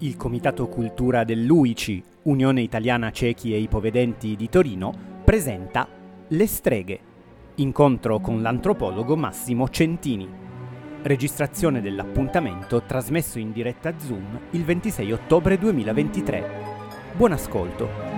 Il Comitato Cultura dell'UICI, Unione Italiana Ciechi e Ipovedenti di Torino, presenta Le Streghe, incontro con l'antropologo Massimo Centini. Registrazione dell'appuntamento trasmesso in diretta Zoom il 26 ottobre 2023. Buon ascolto.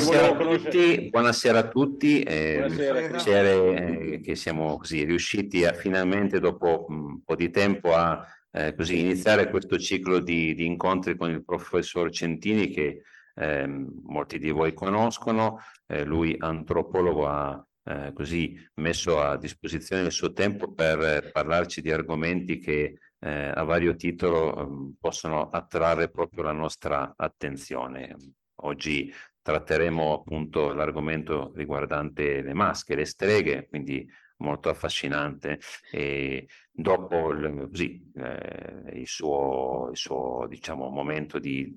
Buonasera a tutti, buonasera a tutti, eh, buonasera. piacere eh, che siamo così riusciti a, finalmente dopo un po' di tempo a eh, così iniziare questo ciclo di, di, incontri con il professor Centini che ehm, molti di voi conoscono, eh, lui antropologo ha eh, così messo a disposizione il suo tempo per parlarci di argomenti che eh, a vario titolo ehm, possono attrarre proprio la nostra attenzione. Oggi tratteremo appunto l'argomento riguardante le maschere, le streghe, quindi molto affascinante. E dopo il, così, eh, il, suo, il suo diciamo, momento di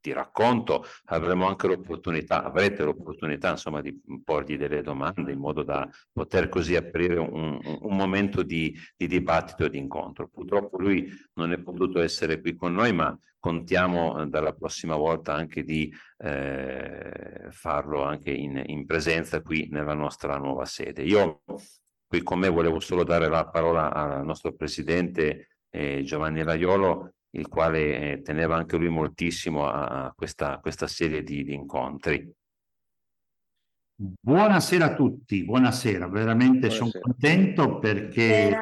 di racconto avremo anche l'opportunità, avrete l'opportunità insomma di porgli delle domande in modo da poter così aprire un, un momento di, di dibattito e di incontro. Purtroppo lui non è potuto essere qui con noi, ma contiamo eh, dalla prossima volta anche di eh, farlo anche in, in presenza qui nella nostra nuova sede. Io qui con me volevo solo dare la parola al nostro presidente eh, Giovanni Laiolo il quale eh, teneva anche lui moltissimo a questa, questa serie di, di, incontri. Buonasera a tutti, buonasera, veramente buonasera. sono contento perché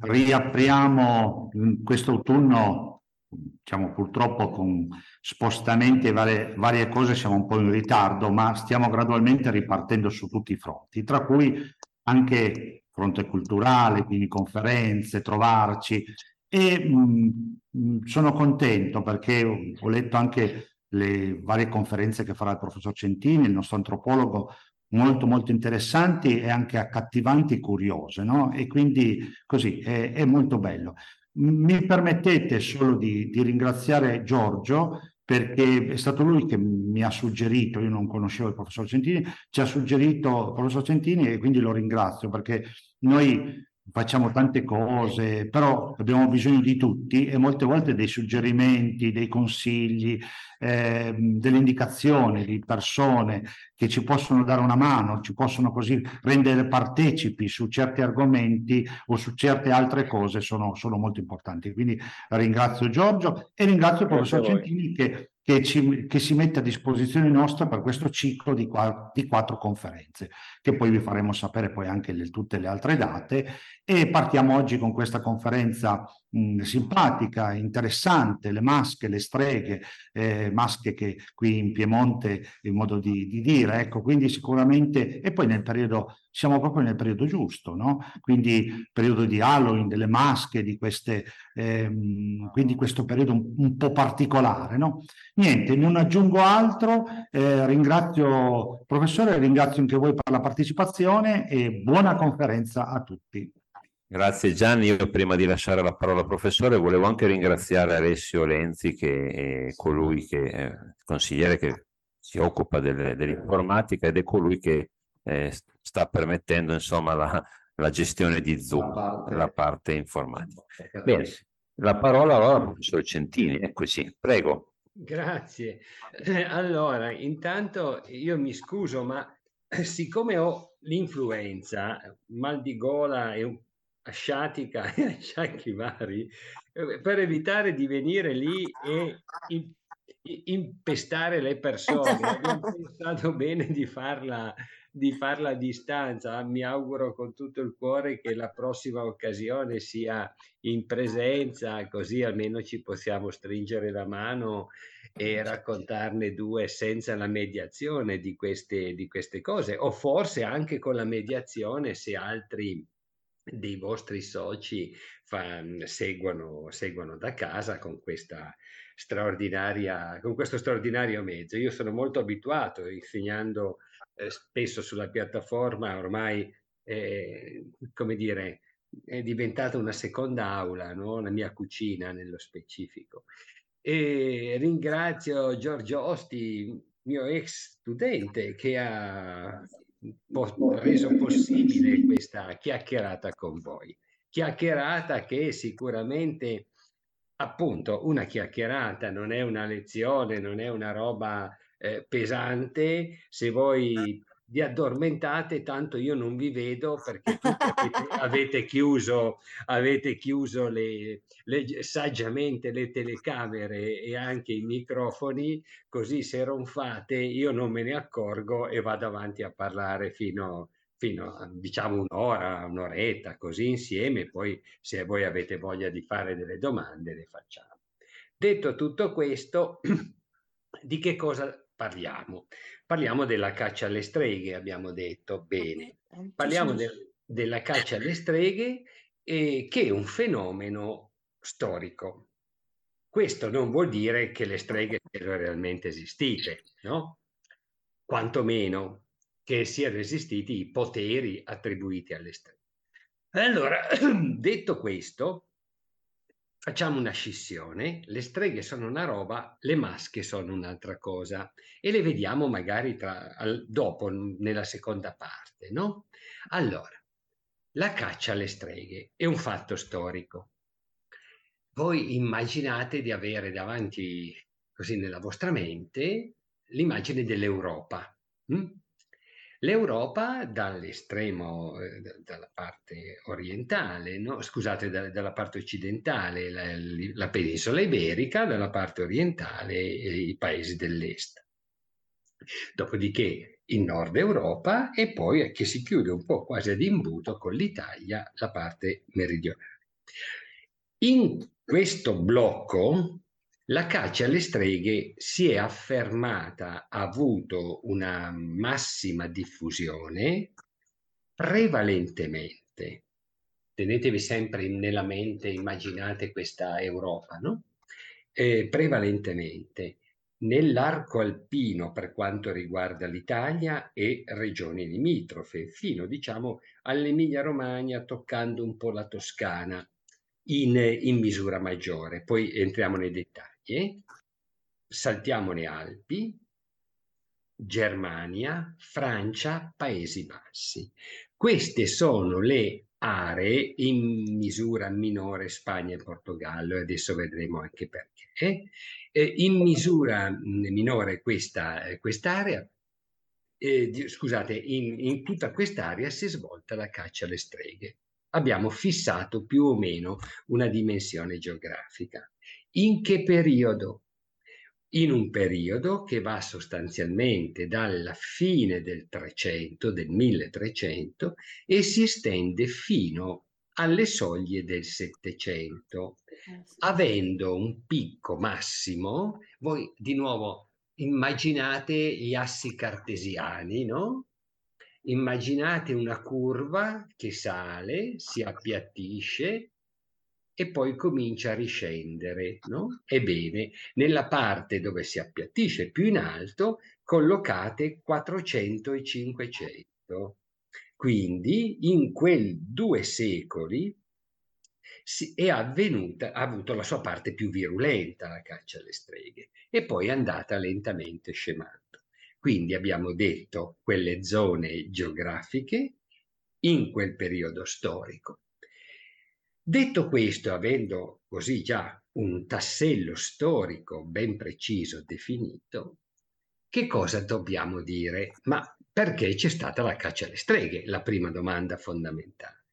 riapriamo questo autunno, diciamo purtroppo con spostamenti e varie, varie cose siamo un po' in ritardo, ma stiamo gradualmente ripartendo su tutti i fronti, tra cui anche fronte culturale, quindi conferenze, trovarci, e mh, mh, sono contento perché ho letto anche le varie conferenze che farà il professor Centini, il nostro antropologo, molto molto interessanti e anche accattivanti e curiose, no? E quindi così è, è molto bello. Mi permettete solo di, di, ringraziare Giorgio perché è stato lui che mi ha suggerito, io non conoscevo il professor Centini, ci ha suggerito il professor Centini e quindi lo ringrazio perché noi facciamo tante cose, però abbiamo bisogno di tutti e molte volte dei suggerimenti, dei consigli, eh, delle indicazioni di persone che ci possono dare una mano, ci possono così rendere partecipi su certi argomenti o su certe altre cose sono, sono molto importanti. Quindi ringrazio Giorgio e ringrazio il professor Centini che che, ci, che, si mette a disposizione nostra per questo ciclo di, qua, di, quattro conferenze, che poi vi faremo sapere poi anche le, tutte le altre date. E partiamo oggi con questa conferenza mh, simpatica, interessante, le masche, le streghe, eh, masche che qui in Piemonte il modo di, di dire, ecco, quindi sicuramente, e poi nel periodo siamo proprio nel periodo giusto, no? Quindi periodo di Halloween, delle masche, di queste, ehm, quindi questo periodo un, un, po' particolare, no? Niente, non aggiungo altro, eh, ringrazio professore, ringrazio anche voi per la partecipazione e buona conferenza a tutti. Grazie Gianni, io prima di lasciare la parola al professore volevo anche ringraziare Alessio Lenzi che è colui che è consigliere che si occupa dell'informatica ed è colui che eh, sta permettendo insomma la, la gestione di Zoom, la parte, la parte informatica. Bene, la parola allora al professor Centini, ecco sì, prego. Grazie. Eh, allora, intanto io mi scuso, ma siccome ho l'influenza, mal di gola e un sciatica e sciacchi vari, eh, per evitare di venire lì e impestare le persone, abbiamo pensato bene di farla di farla a distanza. Mi auguro con tutto il cuore che la prossima occasione sia in presenza, così almeno ci possiamo stringere la mano e raccontarne due senza la mediazione di queste, di queste cose, o forse anche con la mediazione se altri dei vostri soci fa, seguono, seguono da casa con con questo straordinario mezzo. Io sono molto abituato insegnando eh, spesso sulla piattaforma ormai, eh, come dire, è diventata una seconda aula, no? la mia cucina nello specifico. E ringrazio Giorgio Osti, mio ex studente, che ha reso possibile questa chiacchierata con voi. Chiacchierata che sicuramente, appunto, una chiacchierata non è una lezione, non è una roba eh, pesante. Se voi vi addormentate, tanto io non vi vedo perché avete, chiuso, avete chiuso le, le, saggiamente le telecamere e anche i microfoni, così se ronfate io non me ne accorgo e vado avanti a parlare fino, fino a diciamo un'ora, un'oretta, così insieme, poi se voi avete voglia di fare delle domande le facciamo. Detto tutto questo, di che cosa parliamo? Parliamo della caccia alle streghe, abbiamo detto. Bene, parliamo de- della caccia alle streghe eh, che è un fenomeno storico. Questo non vuol dire che le streghe siano realmente esistite, no? Quantomeno che siano esistiti i poteri attribuiti alle streghe. Allora, detto questo, facciamo una scissione, le streghe sono una roba, le masche sono un'altra cosa e le vediamo magari tra, al, dopo nella seconda parte, no? Allora, la caccia alle streghe è un fatto storico. Voi immaginate di avere davanti, così nella vostra mente, l'immagine dell'Europa. Hm? L'Europa dall'estremo, eh, dalla parte orientale, no? scusate, da, dalla parte occidentale, la, la, penisola iberica, dalla parte orientale i paesi dell'est. Dopodiché in Nord Europa e poi che si chiude un po' quasi ad imbuto con l'Italia, la parte meridionale. In questo blocco la caccia alle streghe si è affermata, ha avuto una massima diffusione prevalentemente. Tenetevi sempre nella mente, immaginate questa Europa, no? Eh, prevalentemente nell'arco alpino per quanto riguarda l'Italia e regioni limitrofe, fino diciamo all'Emilia Romagna, toccando un po' la Toscana in, in misura maggiore. Poi entriamo nei dettagli eh? saltiamo le Alpi, Germania, Francia, Paesi Bassi. Queste sono le aree in misura minore Spagna e Portogallo e adesso vedremo anche perché. Eh, in misura minore questa, quest'area, eh, scusate, in, in tutta quest'area si è svolta la caccia alle streghe. Abbiamo fissato più o meno una dimensione geografica. In che periodo? In un periodo che va sostanzialmente dalla fine del 300, del 1300, e si estende fino alle soglie del 700, eh, avendo un picco massimo, voi di nuovo immaginate gli assi cartesiani, no? Immaginate una curva che sale, si appiattisce, e poi comincia a riscendere. No? Ebbene, nella parte dove si appiattisce più in alto, collocate 400 e 500. Quindi in quei due secoli è avvenuta, ha avuto la sua parte più virulenta la caccia alle streghe e poi è andata lentamente scemando. Quindi abbiamo detto quelle zone geografiche in quel periodo storico Detto questo, avendo così già un tassello storico ben preciso definito, che cosa dobbiamo dire? Ma perché c'è stata la caccia alle streghe? La prima domanda fondamentale.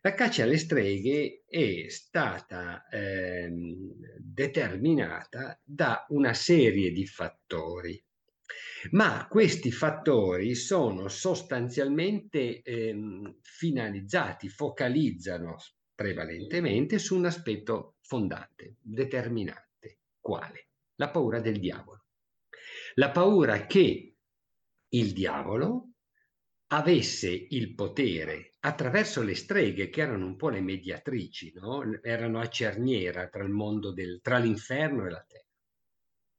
La caccia alle streghe è stata eh, determinata da una serie di fattori, ma questi fattori sono sostanzialmente eh, finalizzati, focalizzano prevalentemente su un aspetto fondante, determinante. Quale? La paura del diavolo. La paura che il diavolo avesse il potere attraverso le streghe che erano un po' le mediatrici, no? erano a cerniera tra il mondo del, tra l'inferno e la terra.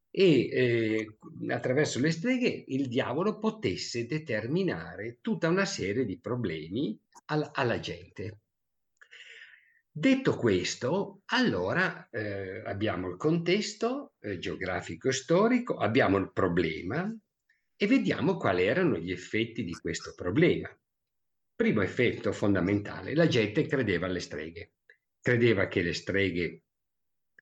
E eh, attraverso le streghe il diavolo potesse determinare tutta una serie di problemi alla, alla gente. Detto questo, allora eh, abbiamo il contesto eh, geografico e storico, abbiamo il problema e vediamo quali erano gli effetti di questo problema. Primo effetto fondamentale, la gente credeva alle streghe, credeva che le streghe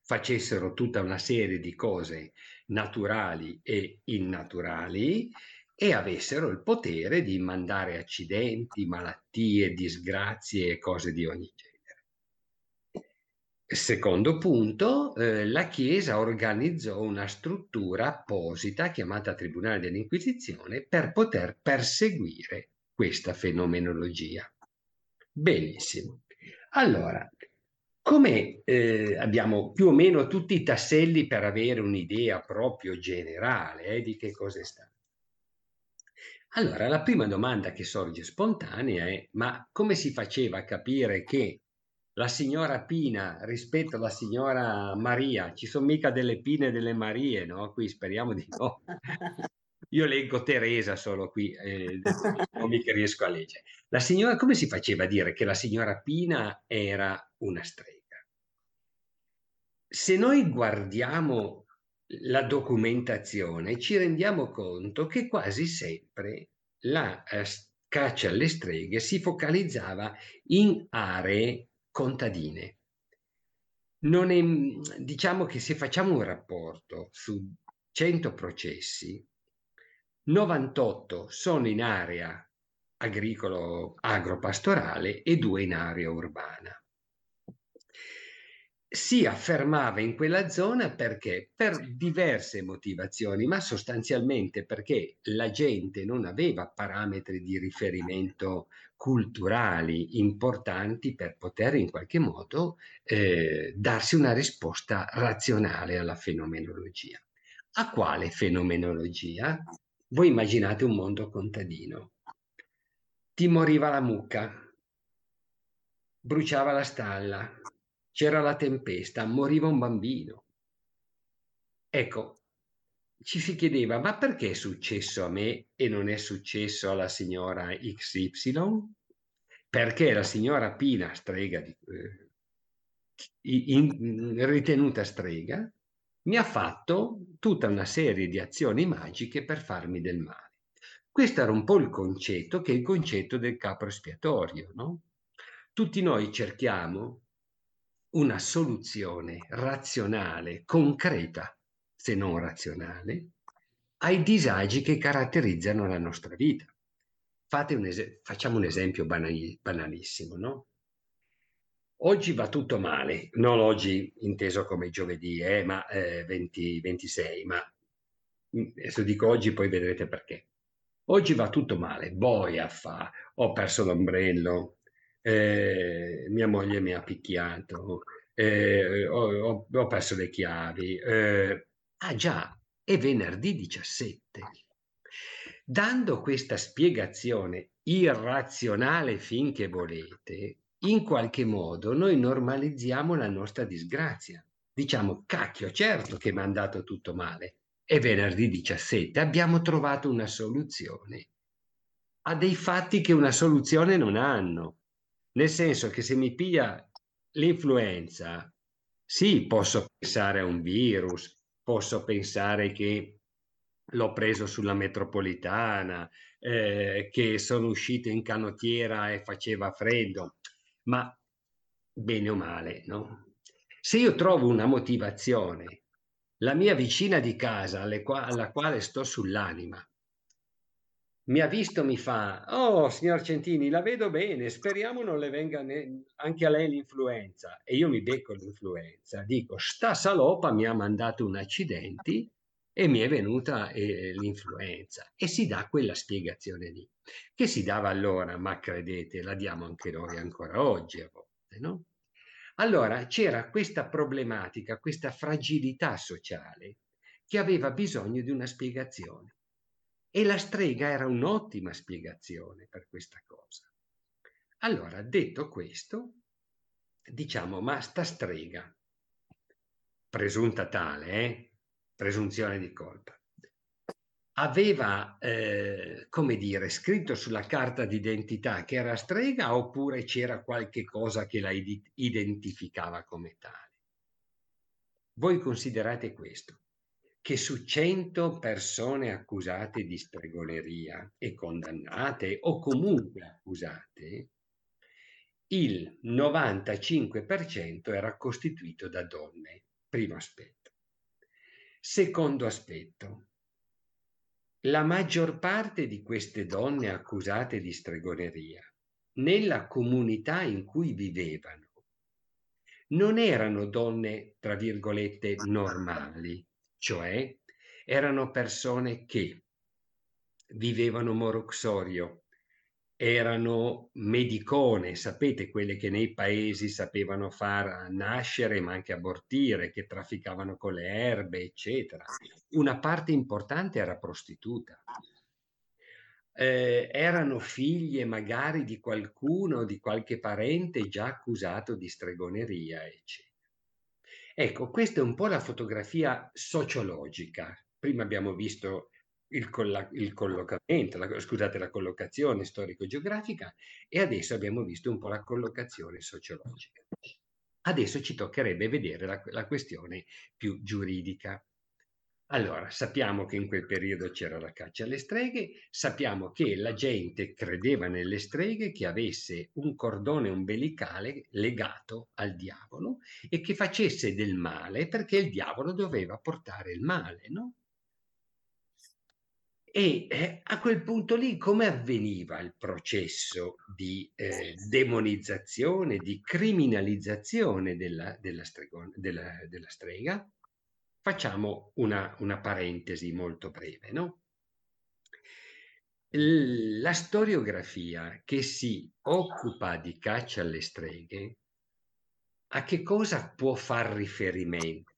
facessero tutta una serie di cose naturali e innaturali e avessero il potere di mandare accidenti, malattie, disgrazie e cose di ogni genere. Secondo punto, eh, la Chiesa organizzò una struttura apposita chiamata Tribunale dell'Inquisizione per poter perseguire questa fenomenologia. Benissimo. Allora, come eh, abbiamo più o meno tutti i tasselli per avere un'idea proprio generale eh, di che cosa è stato? Allora, la prima domanda che sorge spontanea è: ma come si faceva a capire che la signora Pina rispetto alla signora Maria, ci sono mica delle Pine e delle Marie, no? Qui speriamo di no. Io leggo Teresa solo qui, eh, non mica riesco a leggere. La signora, come si faceva a dire che la signora Pina era una strega? Se noi guardiamo la documentazione ci rendiamo conto che quasi sempre la eh, caccia alle streghe si focalizzava in aree contadine. È, diciamo che se facciamo un rapporto su 100 processi, 98 sono in area agricolo agropastorale e due in area urbana si affermava in quella zona perché per diverse motivazioni, ma sostanzialmente perché la gente non aveva parametri di riferimento culturali importanti per poter in qualche modo eh, darsi una risposta razionale alla fenomenologia. A quale fenomenologia? Voi immaginate un mondo contadino. Ti moriva la mucca, bruciava la stalla, c'era la tempesta, moriva un bambino. Ecco, ci si chiedeva, ma perché è successo a me e non è successo alla signora XY? Perché la signora Pina, strega di, eh, in, ritenuta strega, mi ha fatto tutta una serie di azioni magiche per farmi del male. Questo era un po' il concetto che è il concetto del capo espiatorio, no? Tutti noi cerchiamo una soluzione razionale, concreta, se non razionale, ai disagi che caratterizzano la nostra vita. Un es- facciamo un esempio banali- banalissimo, no? Oggi va tutto male, non oggi inteso come giovedì, eh, ma eh, 20, 26, ma mm, adesso dico oggi, poi vedrete perché. Oggi va tutto male, boia fa, ho perso l'ombrello, eh, mia moglie mi ha picchiato, eh, ho, ho, perso le chiavi. Eh, ah già, è venerdì 17. Dando questa spiegazione irrazionale finché volete, in qualche modo noi normalizziamo la nostra disgrazia. Diciamo, cacchio, certo che mi è andato tutto male. È venerdì 17, abbiamo trovato una soluzione a dei fatti che una soluzione non hanno. Nel senso che se mi piglia l'influenza, sì, posso pensare a un virus, posso pensare che l'ho preso sulla metropolitana, eh, che sono uscito in canottiera e faceva freddo, ma bene o male, no? Se io trovo una motivazione, la mia vicina di casa alla quale sto sull'anima, mi ha visto, mi fa, oh signor Centini, la vedo bene, speriamo non le venga ne- anche a lei l'influenza. E io mi becco l'influenza, dico, sta salopa mi ha mandato un accidente e mi è venuta eh, l'influenza. E si dà quella spiegazione lì, che si dava allora, ma credete, la diamo anche noi ancora oggi a volte, no? Allora c'era questa problematica, questa fragilità sociale che aveva bisogno di una spiegazione. E la strega era un'ottima spiegazione per questa cosa. Allora, detto questo, diciamo, ma sta strega, presunta tale, eh? presunzione di colpa, aveva, eh, come dire, scritto sulla carta d'identità che era strega oppure c'era qualche cosa che la identificava come tale? Voi considerate questo, che su 100 persone accusate di stregoneria e condannate o comunque accusate, il 95% era costituito da donne, primo aspetto. Secondo aspetto, la maggior parte di queste donne accusate di stregoneria nella comunità in cui vivevano non erano donne, tra virgolette, normali, cioè erano persone che vivevano moroxorio, erano medicone, sapete quelle che nei paesi sapevano far nascere ma anche abortire, che trafficavano con le erbe, eccetera. Una parte importante era prostituta. Eh, erano figlie magari di qualcuno, di qualche parente già accusato di stregoneria, eccetera. Ecco, questa è un po' la fotografia sociologica. Prima abbiamo visto il, colla- il collocamento, la, scusate, la collocazione storico-geografica e adesso abbiamo visto un po' la collocazione sociologica. Adesso ci toccherebbe vedere la, la questione più giuridica. Allora, sappiamo che in quel periodo c'era la caccia alle streghe, sappiamo che la gente credeva nelle streghe che avesse un cordone umbilicale legato al diavolo e che facesse del male perché il diavolo doveva portare il male, no? E eh, a quel punto lì come avveniva il processo di eh, demonizzazione, di criminalizzazione della, della, stregone, della, della strega? Facciamo una, una, parentesi molto breve, no? La storiografia che si occupa di caccia alle streghe, a che cosa può far riferimento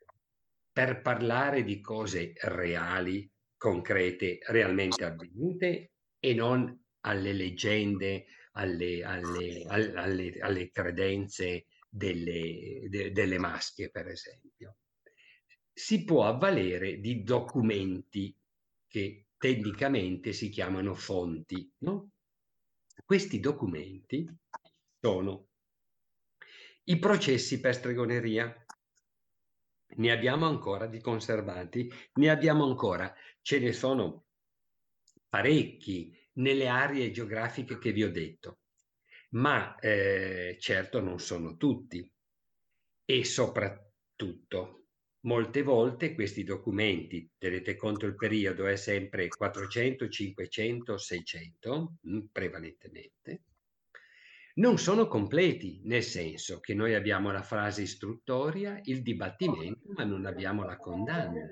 per parlare di cose reali concrete, realmente avvenute e non alle leggende, alle, alle, alle, alle credenze delle, de, delle maschie, per esempio. Si può avvalere di documenti che tecnicamente si chiamano fonti. No? Questi documenti sono i processi per stregoneria, ne abbiamo ancora di conservati, ne abbiamo ancora, ce ne sono parecchi nelle aree geografiche che vi ho detto, ma eh, certo non sono tutti e soprattutto molte volte questi documenti, tenete conto il periodo è sempre 400, 500, 600 mh, prevalentemente, non sono completi, nel senso che noi abbiamo la frase istruttoria, il dibattimento, ma non abbiamo la condanna.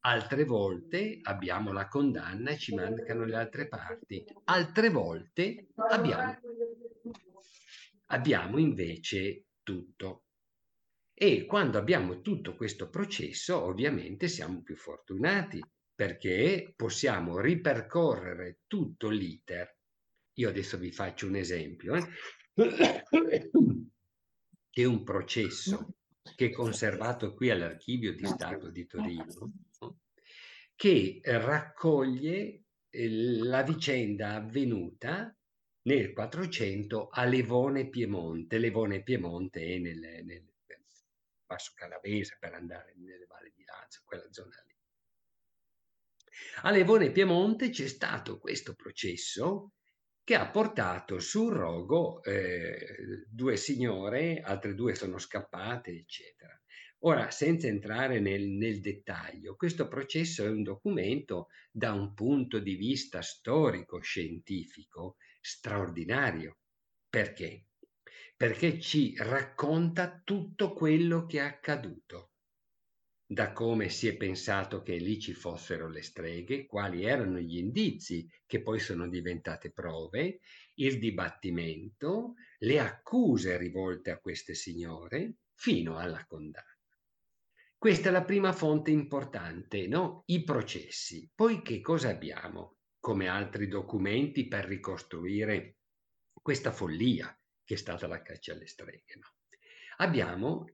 Altre volte abbiamo la condanna e ci mancano le altre parti. Altre volte abbiamo, abbiamo invece tutto. E quando abbiamo tutto questo processo, ovviamente siamo più fortunati perché possiamo ripercorrere tutto l'iter io adesso vi faccio un esempio. Eh? È un processo che è conservato qui all'Archivio di Stato di Torino, che raccoglie eh, la vicenda avvenuta nel 400 a Levone Piemonte. Levone Piemonte è nel, nel Passo Canavese per andare nelle valli di Lazio, quella zona lì. A Levone Piemonte c'è stato questo processo che ha portato sul rogo eh, due signore, altre due sono scappate, eccetera. Ora, senza entrare nel, nel, dettaglio, questo processo è un documento da un punto di vista storico-scientifico straordinario. Perché? Perché ci racconta tutto quello che è accaduto da come si è pensato che lì ci fossero le streghe, quali erano gli indizi che poi sono diventate prove, il dibattimento, le accuse rivolte a queste signore, fino alla condanna. Questa è la prima fonte importante, no? I processi. Poi che cosa abbiamo come altri documenti per ricostruire questa follia che è stata la caccia alle streghe? No? Abbiamo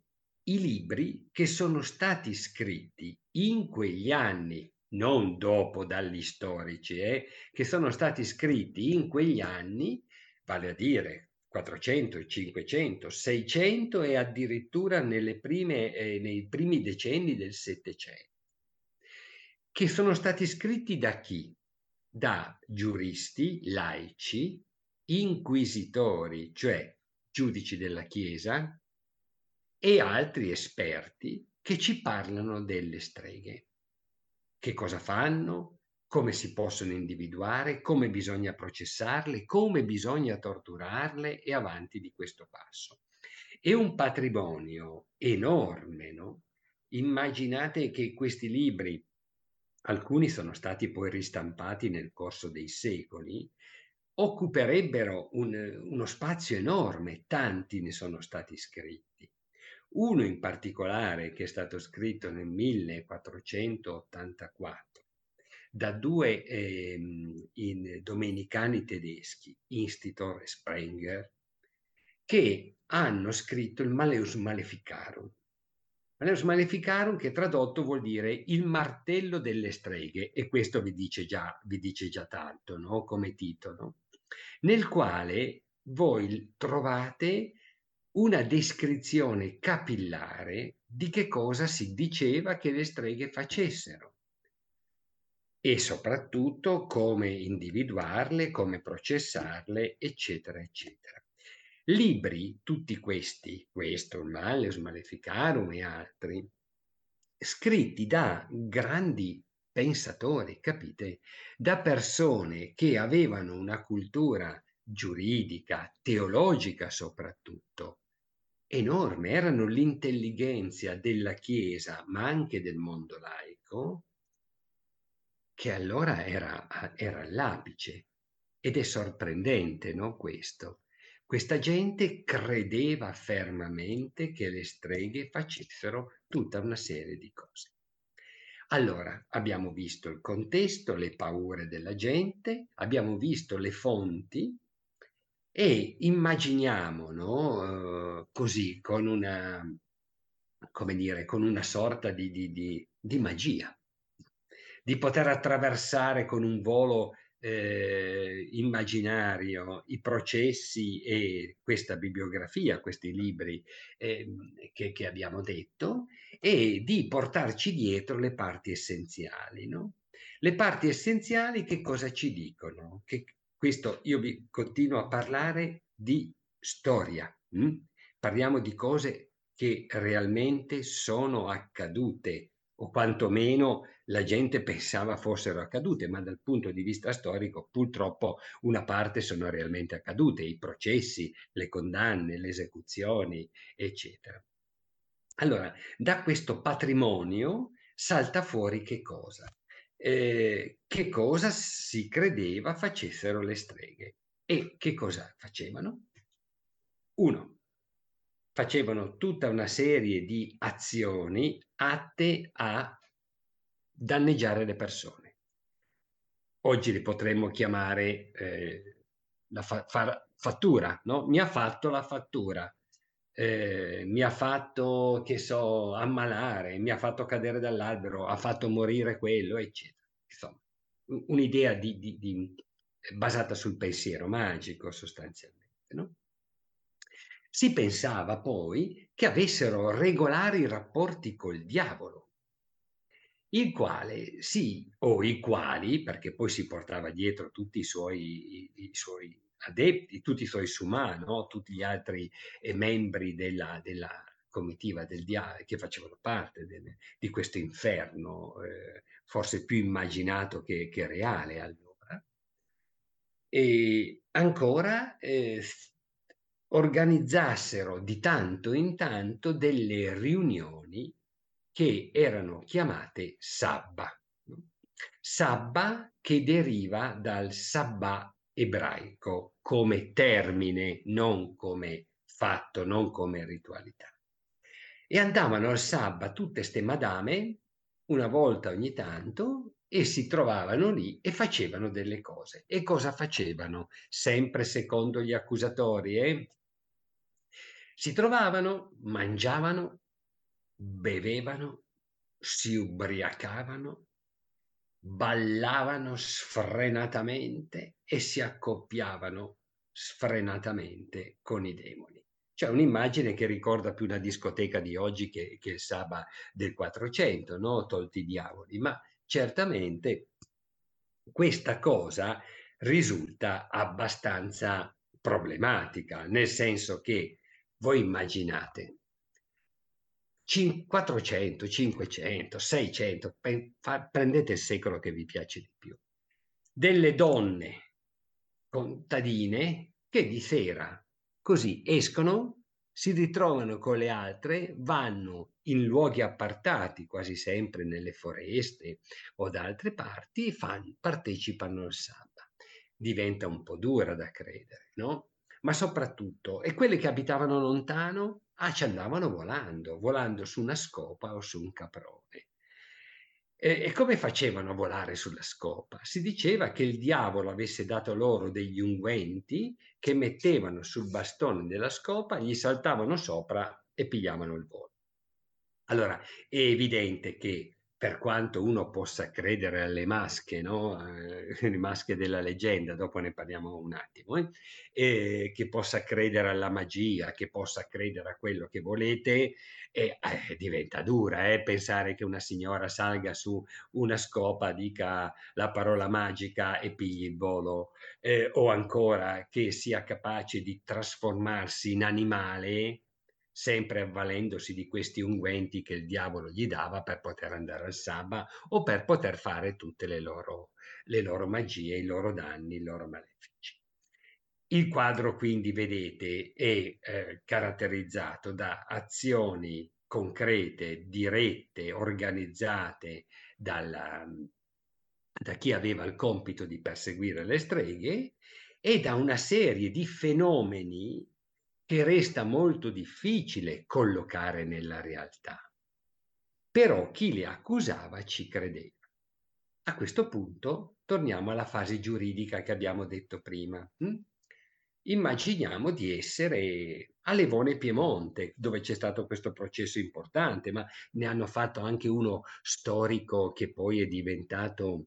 i libri che sono stati scritti in quegli anni non dopo dagli storici, eh, che sono stati scritti in quegli anni, vale a dire 400, 500, 600 e addirittura prime, eh, nei primi decenni del Settecento, che sono stati scritti da chi? Da giuristi, laici, inquisitori, cioè giudici della Chiesa, e altri esperti che ci parlano delle streghe. Che cosa fanno? come si possono individuare, come bisogna processarle, come bisogna torturarle e avanti di questo passo. È un patrimonio enorme, no? Immaginate che questi libri, alcuni sono stati poi ristampati nel corso dei secoli, occuperebbero un, uno spazio enorme, tanti ne sono stati scritti. Uno in particolare che è stato scritto nel 1484 da due eh, domenicani tedeschi, Institor e Sprenger, che hanno scritto il Maleus Maleficarum. Maleus Maleficarum che tradotto vuol dire il martello delle streghe e questo vi dice già, vi dice già tanto no? come titolo, nel quale voi trovate una descrizione capillare di che cosa si diceva che le streghe facessero e soprattutto come individuarle, come processarle, eccetera, eccetera. Libri, tutti questi, questo, il Malleus Maleficarum e altri, scritti da grandi pensatori, capite? Da persone che avevano una cultura giuridica, teologica soprattutto, enorme, erano l'intelligenza della Chiesa, ma anche del mondo laico, che allora era, era all'apice. Ed è sorprendente, no, questo. Questa gente credeva fermamente che le streghe facessero tutta una serie di cose. Allora, abbiamo visto il contesto, le paure della gente, abbiamo visto le fonti e immaginiamo, no, uh, così, con una, come dire, con una sorta di, di, di, di magia di poter attraversare con un volo eh, immaginario i processi e questa bibliografia, questi libri eh, che, che, abbiamo detto, e di portarci dietro le parti essenziali. No? Le parti essenziali che cosa ci dicono? Che questo io vi continuo a parlare di storia. Hm? Parliamo di cose che realmente sono accadute o quantomeno la gente pensava fossero accadute, ma dal punto di vista storico purtroppo una parte sono realmente accadute, i processi, le condanne, le esecuzioni, eccetera. Allora, da questo patrimonio salta fuori che cosa? Eh, che cosa si credeva facessero le streghe e che cosa facevano? Uno, facevano tutta una serie di azioni atte a danneggiare le persone. Oggi li potremmo chiamare eh, la fa- fa- fattura, no? Mi ha fatto la fattura, eh, mi ha fatto, che so, ammalare, mi ha fatto cadere dall'albero, ha fatto morire quello, eccetera. Insomma, un'idea di, di, di, basata sul pensiero magico sostanzialmente, no? Si pensava poi che avessero regolari rapporti col diavolo, il quale sì, o i quali, perché poi si portava dietro tutti i suoi, i, i suoi adepti, tutti i suoi sumà, no? tutti gli altri eh, membri della, della, comitiva del diavolo che facevano parte del, di questo inferno, eh, forse più immaginato che, che reale allora. E ancora eh, organizzassero di tanto in tanto delle riunioni che erano chiamate sabba. Sabba che deriva dal sabba ebraico come termine, non come fatto, non come ritualità. E andavano al sabba tutte queste madame una volta ogni tanto e si trovavano lì e facevano delle cose. E cosa facevano? Sempre secondo gli accusatori, eh? Si trovavano, mangiavano, bevevano, si ubriacavano ballavano sfrenatamente e si accoppiavano sfrenatamente con i demoni. Cioè un'immagine che ricorda più una discoteca di oggi che, che il Saba del 400, no? tolti i diavoli, ma certamente questa cosa risulta abbastanza problematica, nel senso che voi immaginate 400, 500, 600, prendete il secolo che vi piace di più, delle donne contadine che di sera così escono, si ritrovano con le altre, vanno in luoghi appartati, quasi sempre nelle foreste o da altre parti, fan, partecipano al sabba. Diventa un po' dura da credere, no? Ma soprattutto, e quelle che abitavano lontano Ah, ci andavano volando, volando su una scopa o su un caprone. E, e come facevano a volare sulla scopa? Si diceva che il diavolo avesse dato loro degli unguenti che mettevano sul bastone della scopa, gli saltavano sopra e pigliavano il volo. Allora, è evidente che per quanto uno possa credere alle masche, no? eh, le masche della leggenda, dopo ne parliamo un attimo, eh? Eh, che possa credere alla magia, che possa credere a quello che volete, eh, diventa dura eh, pensare che una signora salga su una scopa, dica la parola magica e pigli il volo, eh, o ancora che sia capace di trasformarsi in animale sempre avvalendosi di questi unguenti che il diavolo gli dava per poter andare al sabba o per poter fare tutte le loro, le loro magie, i loro danni, i loro malefici. Il quadro quindi, vedete, è eh, caratterizzato da azioni concrete, dirette, organizzate dalla, da chi aveva il compito di perseguire le streghe e da una serie di fenomeni che resta molto difficile collocare nella realtà. Però chi le accusava ci credeva. A questo punto torniamo alla fase giuridica che abbiamo detto prima. Hm? Immaginiamo di essere a Levone Piemonte, dove c'è stato questo processo importante, ma ne hanno fatto anche uno storico che poi è diventato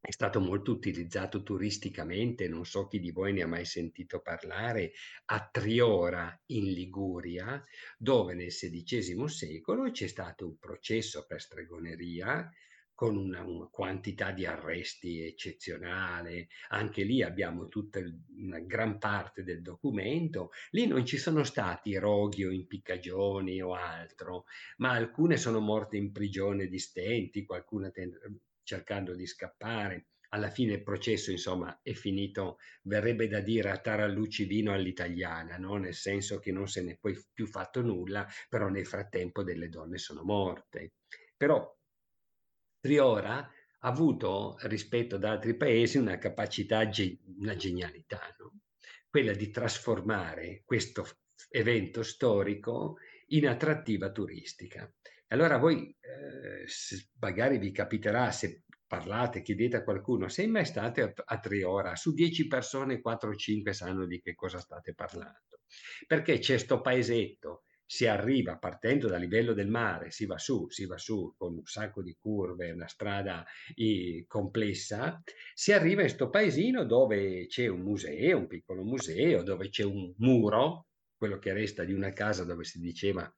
è stato molto utilizzato turisticamente, non so chi di voi ne ha mai sentito parlare, a Triora in Liguria, dove nel XVI secolo c'è stato un processo per stregoneria con una, una, quantità di arresti eccezionale. Anche lì abbiamo tutta una gran parte del documento. Lì non ci sono stati roghi o impiccagioni o altro, ma alcune sono morte in prigione di stenti, qualcuna ten- cercando di scappare. Alla fine il processo, insomma, è finito, verrebbe da dire a tarallucci vino all'italiana, no? nel senso che non se ne è poi più fatto nulla, però nel frattempo delle donne sono morte. Però Triora ha avuto rispetto ad altri paesi una capacità, una genialità, no? quella di trasformare questo evento storico in attrattiva turistica. Allora voi, eh, magari vi capiterà, se parlate, chiedete a qualcuno, sei mai state a, a Triora? Su 10 persone, 4 o 5 sanno di che cosa state parlando. Perché c'è sto paesetto, si arriva partendo dal livello del mare, si va su, si va su con un sacco di curve, una strada i, complessa, si arriva in questo paesino dove c'è un museo, un piccolo museo, dove c'è un muro, quello che resta di una casa dove si diceva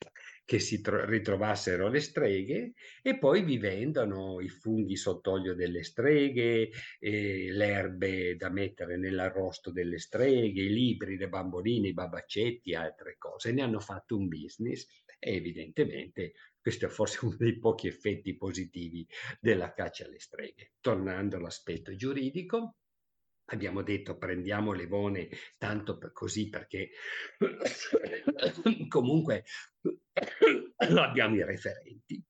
che si tro- ritrovassero le streghe e poi vi vendono i funghi sott'olio delle streghe, eh, le erbe da mettere nell'arrosto delle streghe, i libri, le bamboline, i babaccetti, altre cose. Ne hanno fatto un business e evidentemente questo è forse uno dei pochi effetti positivi della caccia alle streghe. Tornando all'aspetto giuridico, abbiamo detto prendiamo Levone tanto per così perché comunque abbiamo i referenti.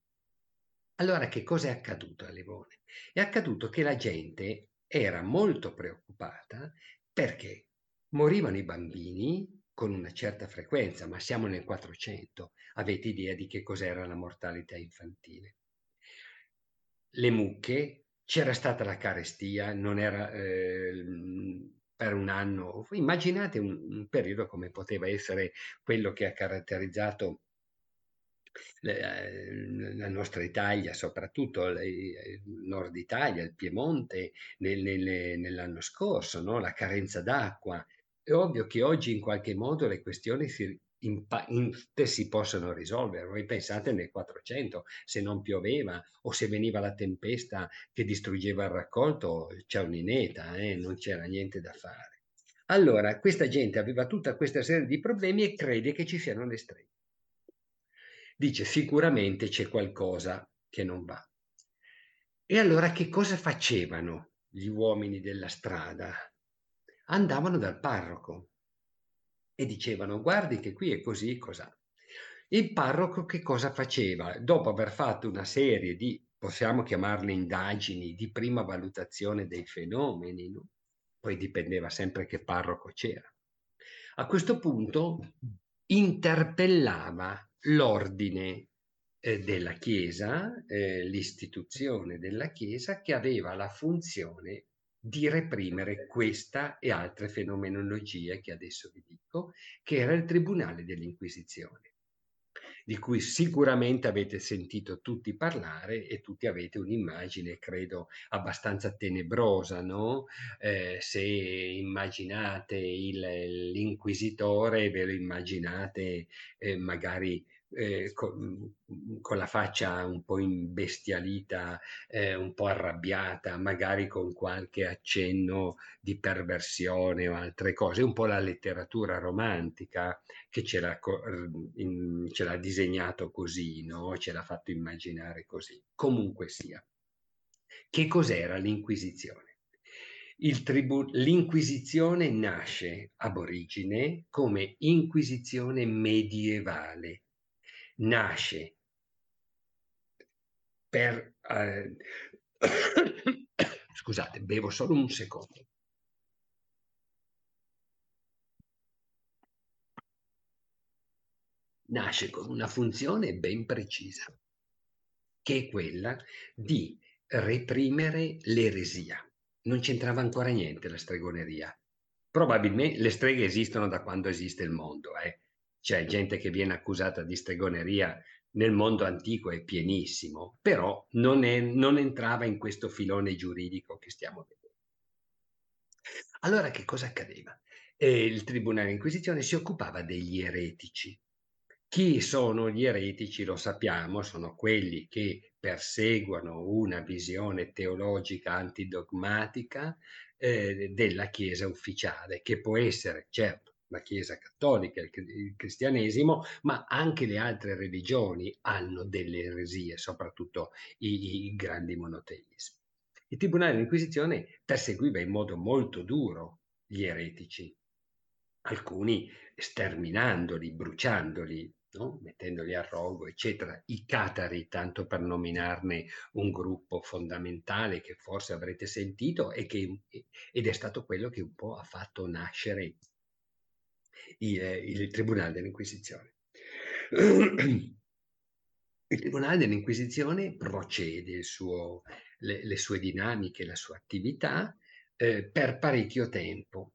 Allora che cosa è accaduto a Levone? È accaduto che la gente era molto preoccupata perché morivano i bambini con una certa frequenza, ma siamo nel 400. Avete idea di che cos'era la mortalità infantile? Le mucche c'era stata la carestia, non era eh, per un anno. Immaginate un, un, periodo come poteva essere quello che ha caratterizzato la nostra Italia, soprattutto il nord Italia, il Piemonte, nel, nel, nell'anno scorso, no? la carenza d'acqua. È ovvio che oggi in qualche modo le questioni si, in, in, si possono risolvere. Voi pensate nel 400, se non pioveva o se veniva la tempesta che distruggeva il raccolto, c'è un'ineta, eh? non c'era niente da fare. Allora, questa gente aveva tutta questa serie di problemi e crede che ci siano le streghe dice sicuramente c'è qualcosa che non va. E allora che cosa facevano gli uomini della strada? Andavano dal parroco e dicevano guardi che qui è così, cos'ha. Il parroco che cosa faceva? Dopo aver fatto una serie di, possiamo chiamarle indagini, di prima valutazione dei fenomeni, no? poi dipendeva sempre che parroco c'era. A questo punto interpellava l'ordine eh, della Chiesa, eh, l'istituzione della Chiesa che aveva la funzione di reprimere questa e altre fenomenologie che adesso vi dico, che era il Tribunale dell'Inquisizione di cui sicuramente avete sentito tutti parlare e tutti avete un'immagine, credo, abbastanza tenebrosa, no? Eh, se immaginate il, l'inquisitore, ve lo immaginate eh, magari eh, con, con, la faccia un po' imbestialita, eh, un po' arrabbiata, magari con qualche accenno di perversione o altre cose, un po' la letteratura romantica che ce l'ha, in, ce l'ha disegnato così, no? ce l'ha fatto immaginare così. Comunque sia. Che cos'era l'Inquisizione? Tribu- L'Inquisizione nasce ab origine come Inquisizione medievale, nasce per... Eh, scusate, bevo solo un secondo. Nasce con una funzione ben precisa, che è quella di reprimere l'eresia. Non c'entrava ancora niente la stregoneria. Probabilmente le streghe esistono da quando esiste il mondo, eh? C'è gente che viene accusata di stregoneria nel mondo antico è pienissimo, però non, è, non entrava in questo filone giuridico che stiamo vedendo. Allora che cosa accadeva? Eh, il Tribunale Inquisizione si occupava degli eretici. Chi sono gli eretici lo sappiamo, sono quelli che perseguono una visione teologica antidogmatica eh, della Chiesa ufficiale, che può essere, certo, la Chiesa cattolica, il cristianesimo, ma anche le altre religioni hanno delle eresie, soprattutto i, i grandi monoteismi. Il Tribunale dell'Inquisizione perseguiva in modo molto duro gli eretici, alcuni sterminandoli, bruciandoli, no? mettendoli a rogo, eccetera. I catari, tanto per nominarne un gruppo fondamentale che forse avrete sentito che, ed è stato quello che un po' ha fatto nascere il, il Tribunale dell'Inquisizione. Il Tribunale dell'Inquisizione procede suo, le, le, sue dinamiche, la sua attività eh, per parecchio tempo,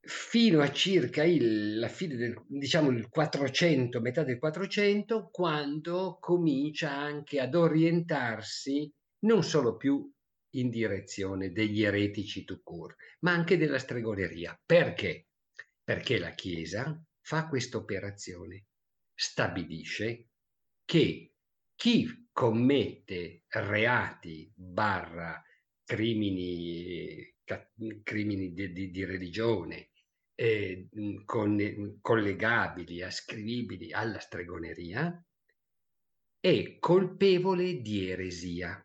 fino a circa il, la fine del, diciamo il 400, metà del 400, quando comincia anche ad orientarsi non solo più in direzione degli eretici to court, ma anche della stregoneria. Perché? Perché la Chiesa fa questa operazione, stabilisce che chi commette reati barra crimini, crimini di, di, di religione eh, con, collegabili, ascrivibili alla stregoneria, è colpevole di eresia.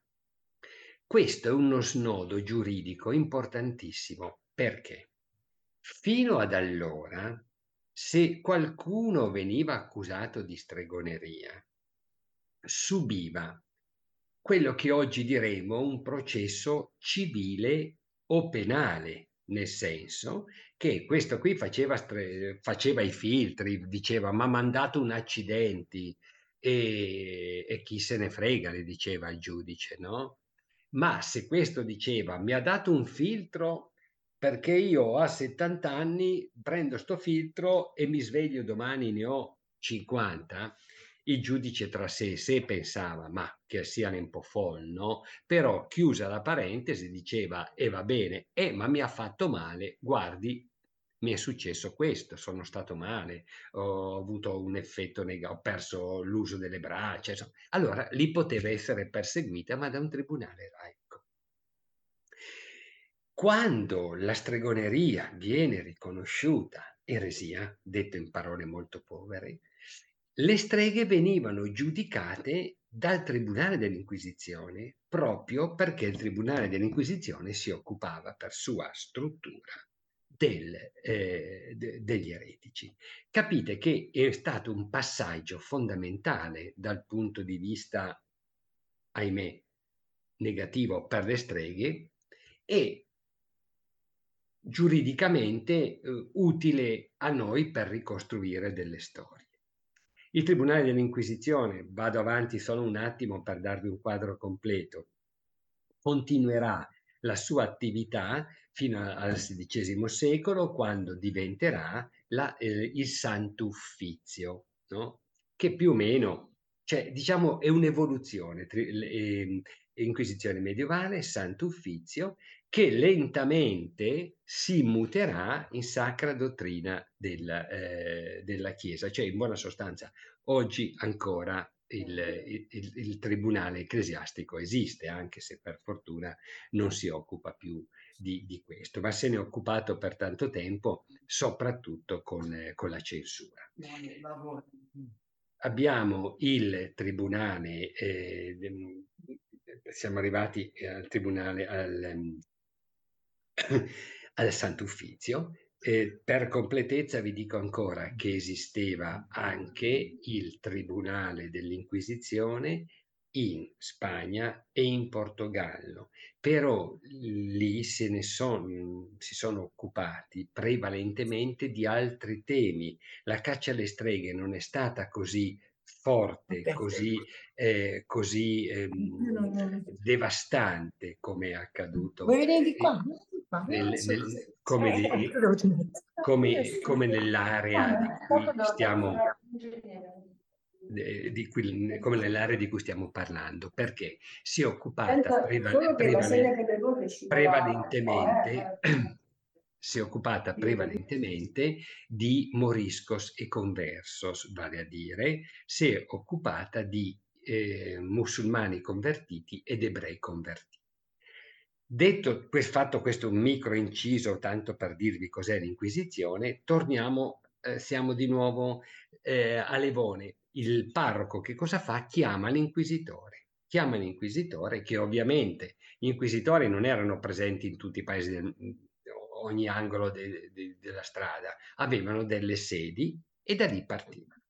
Questo è uno snodo giuridico importantissimo. Perché? Fino ad allora, se qualcuno veniva accusato di stregoneria, subiva quello che oggi diremo un processo civile o penale, nel senso che questo qui faceva, stre- faceva i filtri, diceva ma ha mandato un accidente e, e chi se ne frega, le diceva il giudice, no? Ma se questo diceva mi ha dato un filtro perché io a 70 anni prendo sto filtro e mi sveglio domani ne ho 50 il giudice tra sé e sé pensava, ma che sia un po' folle? Però chiusa la parentesi diceva, e eh, va bene, eh, ma mi ha fatto male, guardi, mi è successo questo, sono stato male, ho avuto un effetto negativo, ho perso l'uso delle braccia, insomma. allora lì poteva essere perseguita, ma da un tribunale laico. Quando la stregoneria viene riconosciuta eresia, detto in parole molto povere, le streghe venivano giudicate dal Tribunale dell'Inquisizione proprio perché il Tribunale dell'Inquisizione si occupava per sua struttura del, eh, de, degli eretici. Capite che è stato un passaggio fondamentale dal punto di vista, ahimè, negativo per le streghe e giuridicamente eh, utile a noi per ricostruire delle storie. Il Tribunale dell'Inquisizione, vado avanti solo un attimo per darvi un quadro completo, continuerà la sua attività fino al XVI secolo quando diventerà la, eh, il Santo Uffizio, no? che più o meno, cioè, diciamo, è un'evoluzione, eh, Inquisizione medievale, Santo Uffizio, che lentamente si muterà in sacra dottrina della, eh, della Chiesa, cioè in buona sostanza oggi ancora il, il, il, tribunale ecclesiastico esiste, anche se per fortuna non si occupa più di, di questo, ma se ne è occupato per tanto tempo, soprattutto con, eh, con la censura. Abbiamo il tribunale, eh, siamo arrivati al tribunale, al, al Sant'Uffizio, eh, per completezza vi dico ancora che esisteva anche il Tribunale dell'Inquisizione in Spagna e in Portogallo, però lì se ne son, si sono occupati prevalentemente di altri temi. La caccia alle streghe non è stata così forte, così, eh, così eh, devastante come è accaduto. Vuoi venire di qua? Nel, nel, come, di, come, come, nell'area di cui stiamo di cui, come nell'area di cui stiamo parlando, perché si è occupata prevale, prevale, prevalentemente si è occupata prevalentemente di moriscos e conversos, vale a dire, si è occupata di eh, musulmani convertiti ed ebrei convertiti. Detto fatto questo micro inciso, tanto per dirvi cos'è l'Inquisizione, torniamo, eh, siamo di nuovo eh, a Levone. Il parroco che cosa fa? Chiama l'inquisitore. Chiama l'inquisitore che ovviamente gli inquisitori non erano presenti in tutti i paesi del ogni angolo de, de, della strada, avevano delle sedi e da lì partivano.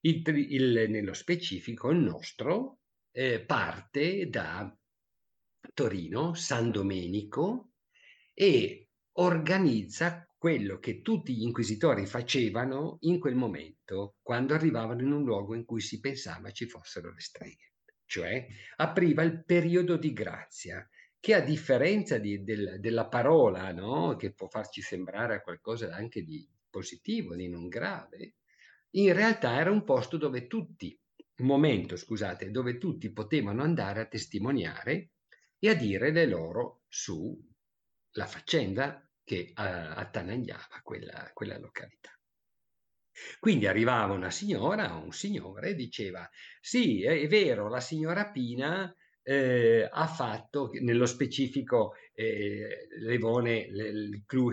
Il, il, nello specifico il nostro eh, parte da Torino, San Domenico, e organizza quello che tutti gli inquisitori facevano in quel momento, quando arrivavano in un luogo in cui si pensava ci fossero le streghe. Cioè apriva il periodo di grazia, che a differenza di, del, della parola, no? che può farci sembrare qualcosa anche di positivo, di non grave, in realtà era un posto dove tutti, un momento, scusate, dove tutti potevano andare a testimoniare e a dire le loro sulla faccenda che uh, attanagliava quella, quella località. Quindi arrivava una signora o un signore e diceva: Sì, è vero, la signora Pina eh, ha fatto, nello specifico, eh, Levone, le, il clou,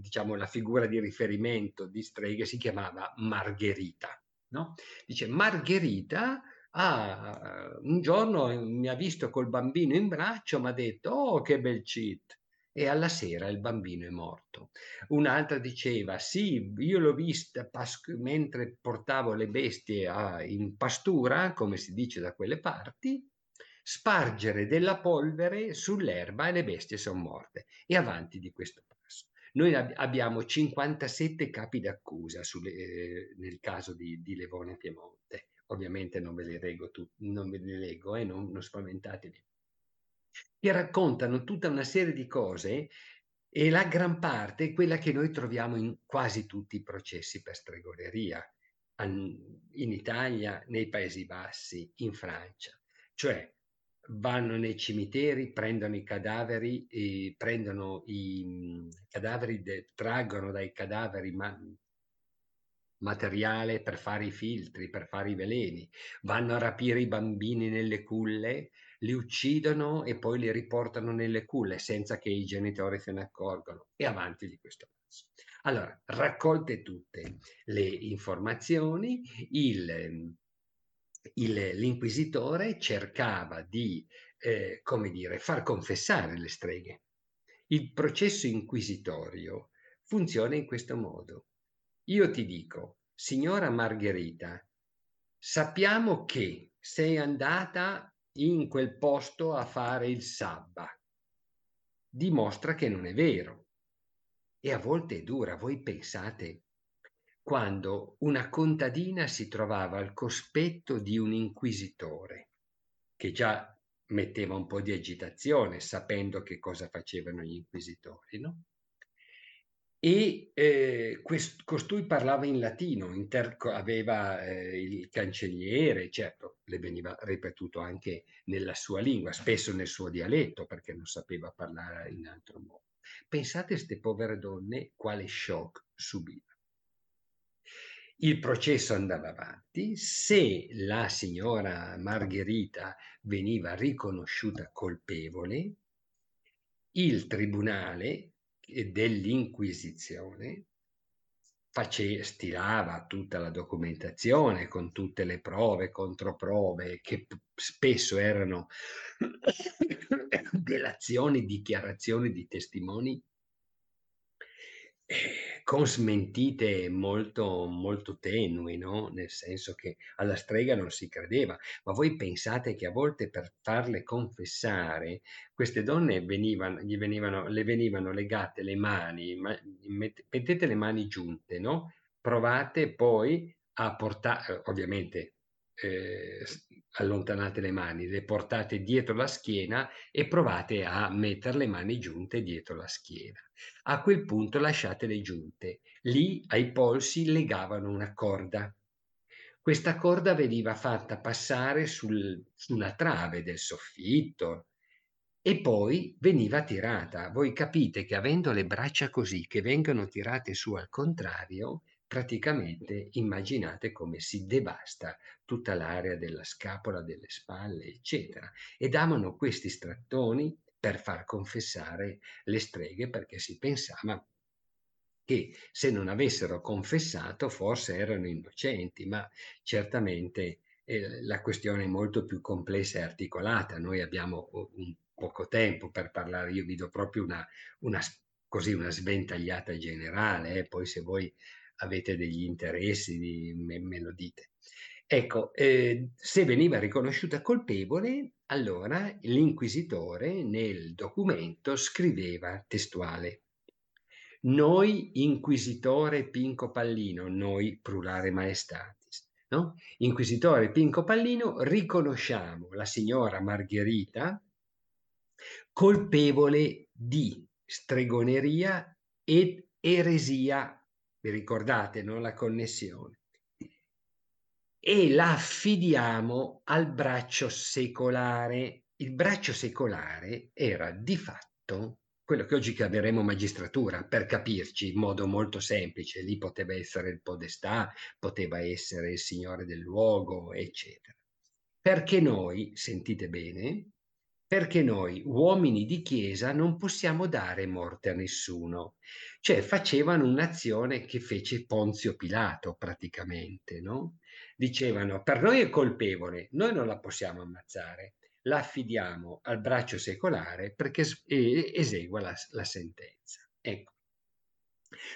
diciamo la figura di riferimento di streghe si chiamava Margherita. No? Dice Margherita Ah, un giorno mi ha visto col bambino in braccio, mi ha detto, oh che bel cheat. E alla sera il bambino è morto. Un'altra diceva, sì, io l'ho vista pas- mentre portavo le bestie a, in pastura, come si dice da quelle parti, spargere della polvere sull'erba e le bestie sono morte. E avanti di questo passo. Noi ab- abbiamo 57 capi d'accusa sulle, eh, nel caso di, di Levone Piemonte ovviamente non ve li leggo, tu, non ve li leggo e eh, non, non spaventatevi, che raccontano tutta una serie di cose e la gran parte è quella che noi troviamo in quasi tutti i processi per stregoneria. in Italia, nei Paesi Bassi, in Francia. Cioè vanno nei cimiteri, prendono i cadaveri, prendono i mm, cadaveri, de, traggono dai cadaveri ma, materiale per fare i filtri, per fare i veleni, vanno a rapire i bambini nelle culle, li uccidono e poi li riportano nelle culle senza che i genitori se ne accorgano e avanti di questo passo. Allora, raccolte tutte le informazioni, il, il, l'inquisitore cercava di, eh, come dire, far confessare le streghe. Il processo inquisitorio funziona in questo modo. Io ti dico, signora Margherita, sappiamo che sei andata in quel posto a fare il sabba. Dimostra che non è vero. E a volte è dura. Voi pensate quando una contadina si trovava al cospetto di un inquisitore, che già metteva un po' di agitazione sapendo che cosa facevano gli inquisitori, no? E eh, quest- costui parlava in latino, inter- aveva eh, il cancelliere, certo, le veniva ripetuto anche nella sua lingua, spesso nel suo dialetto, perché non sapeva parlare in altro modo. Pensate queste povere donne quale shock subivano. Il processo andava avanti, se la signora Margherita veniva riconosciuta colpevole, il tribunale dell'Inquisizione face, stilava tutta la documentazione con tutte le prove, controprove, che spesso erano delazioni, dichiarazioni di testimoni eh, con smentite molto, molto tenui, no? nel senso che alla strega non si credeva, ma voi pensate che a volte per farle confessare queste donne venivano, gli venivano, le venivano legate le mani, ma, mettete le mani giunte, no? provate poi a portare, ovviamente eh, allontanate le mani, le portate dietro la schiena e provate a mettere le mani giunte dietro la schiena. A quel punto lasciatele giunte. Lì ai polsi legavano una corda. Questa corda veniva fatta passare sul, sulla trave del soffitto e poi veniva tirata. Voi capite che avendo le braccia così, che vengono tirate su al contrario, praticamente immaginate come si devasta tutta l'area della scapola, delle spalle, eccetera. E davano questi strattoni per far confessare le streghe perché si pensava che se non avessero confessato forse erano innocenti, ma certamente eh, la questione è molto più complessa e articolata. Noi abbiamo un poco tempo per parlare, io vi do proprio una, una, così, una sventagliata generale, eh? poi se voi avete degli interessi, me, me lo dite. Ecco, eh, se veniva riconosciuta colpevole, allora l'inquisitore nel documento scriveva testuale. Noi, inquisitore Pinco Pallino, noi plurale maestatis, no? Inquisitore Pinco Pallino, riconosciamo la signora Margherita colpevole di stregoneria ed eresia vi ricordate no? la connessione? E la affidiamo al braccio secolare. Il braccio secolare era di fatto quello che oggi chiameremo magistratura, per capirci in modo molto semplice. Lì poteva essere il podestà, poteva essere il signore del luogo, eccetera. Perché noi, sentite bene, perché noi uomini di chiesa non possiamo dare morte a nessuno. Cioè facevano un'azione che fece Ponzio Pilato praticamente, no? Dicevano, per noi è colpevole, noi non la possiamo ammazzare, la affidiamo al braccio secolare perché esegua la, la sentenza. Ecco.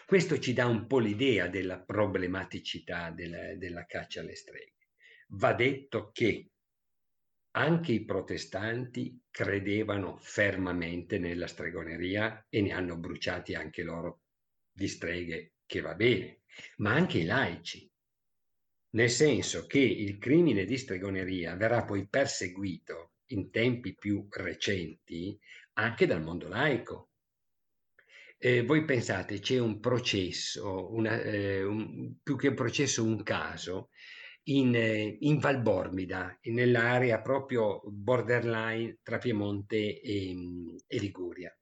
Questo ci dà un po' l'idea della problematicità della, della caccia alle streghe. Va detto che anche i protestanti credevano fermamente nella stregoneria e ne hanno bruciati anche loro di streghe, che va bene, ma anche i laici, nel senso che il crimine di stregoneria verrà poi perseguito in tempi più recenti anche dal mondo laico. eh, voi pensate c'è un processo, una, eh, un, più che un processo, un caso in, eh, in Valbormida, nell'area proprio borderline tra Piemonte e, e Liguria.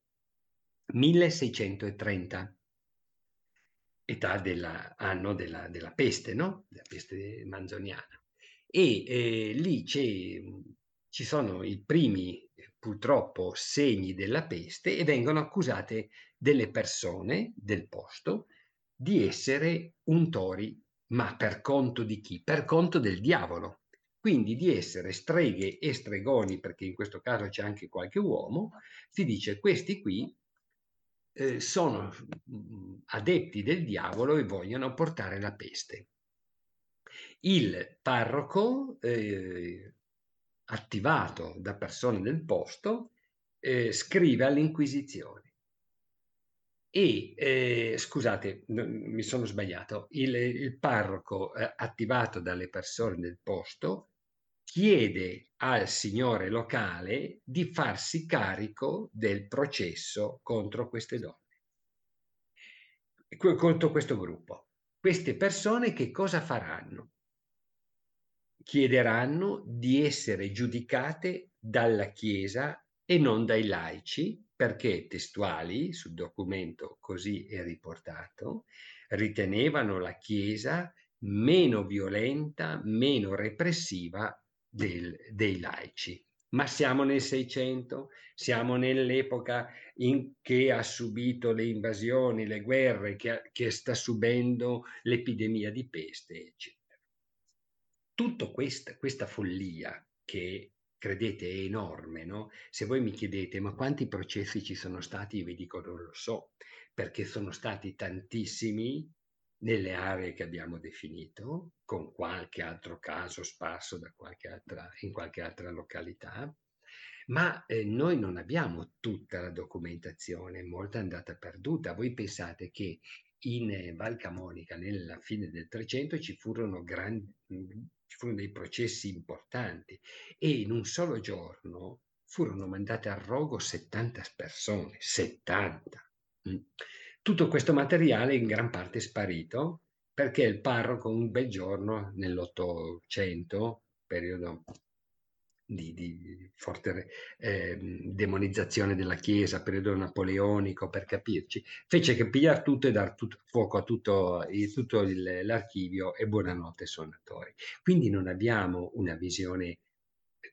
1630 età dell'anno della, della, peste, no? Della peste manzoniana. E eh, lì ci sono i primi, purtroppo, segni della peste e vengono accusate delle persone del posto di essere untori, ma per conto di chi? Per conto del diavolo. Quindi di essere streghe e stregoni, perché in questo caso c'è anche qualche uomo, si dice questi qui eh, sono mm, adepti del diavolo e vogliono portare la peste. Il parroco, eh, attivato da persone del posto, eh, scrive all'Inquisizione e eh, scusate, mi sono sbagliato, il, il parroco eh, attivato dalle persone del posto chiede al signore locale di farsi carico del processo contro queste donne, contro questo gruppo. Queste persone che cosa faranno? Chiederanno di essere giudicate dalla Chiesa e non dai laici perché testuali, sul documento così è riportato, ritenevano la Chiesa meno violenta, meno repressiva del, dei laici. Ma siamo nel 600, siamo nell'epoca in che ha subito le invasioni, le guerre, che, che sta subendo l'epidemia di peste, eccetera. Tutta questa, questa follia che credete, è enorme, no? Se voi mi chiedete, ma quanti processi ci sono stati, io vi dico non lo so, perché sono stati tantissimi nelle aree che abbiamo definito, con qualche altro caso sparso qualche altra, in qualche altra località, ma eh, noi non abbiamo tutta la documentazione, molta è andata perduta. Voi pensate che in Val Camonica, nella fine del 300, ci furono grandi, ci furono dei processi importanti e in un solo giorno furono mandate a rogo 70 persone, 70. Mm. Tutto questo materiale in gran parte è sparito perché il parroco un bel giorno nell'Ottocento, periodo di, di forte eh, demonizzazione della Chiesa, periodo napoleonico per capirci, fece che pigliare tutto e dar tutto, fuoco a tutto, tutto il, l'archivio e buonanotte suonatori. Quindi non abbiamo una visione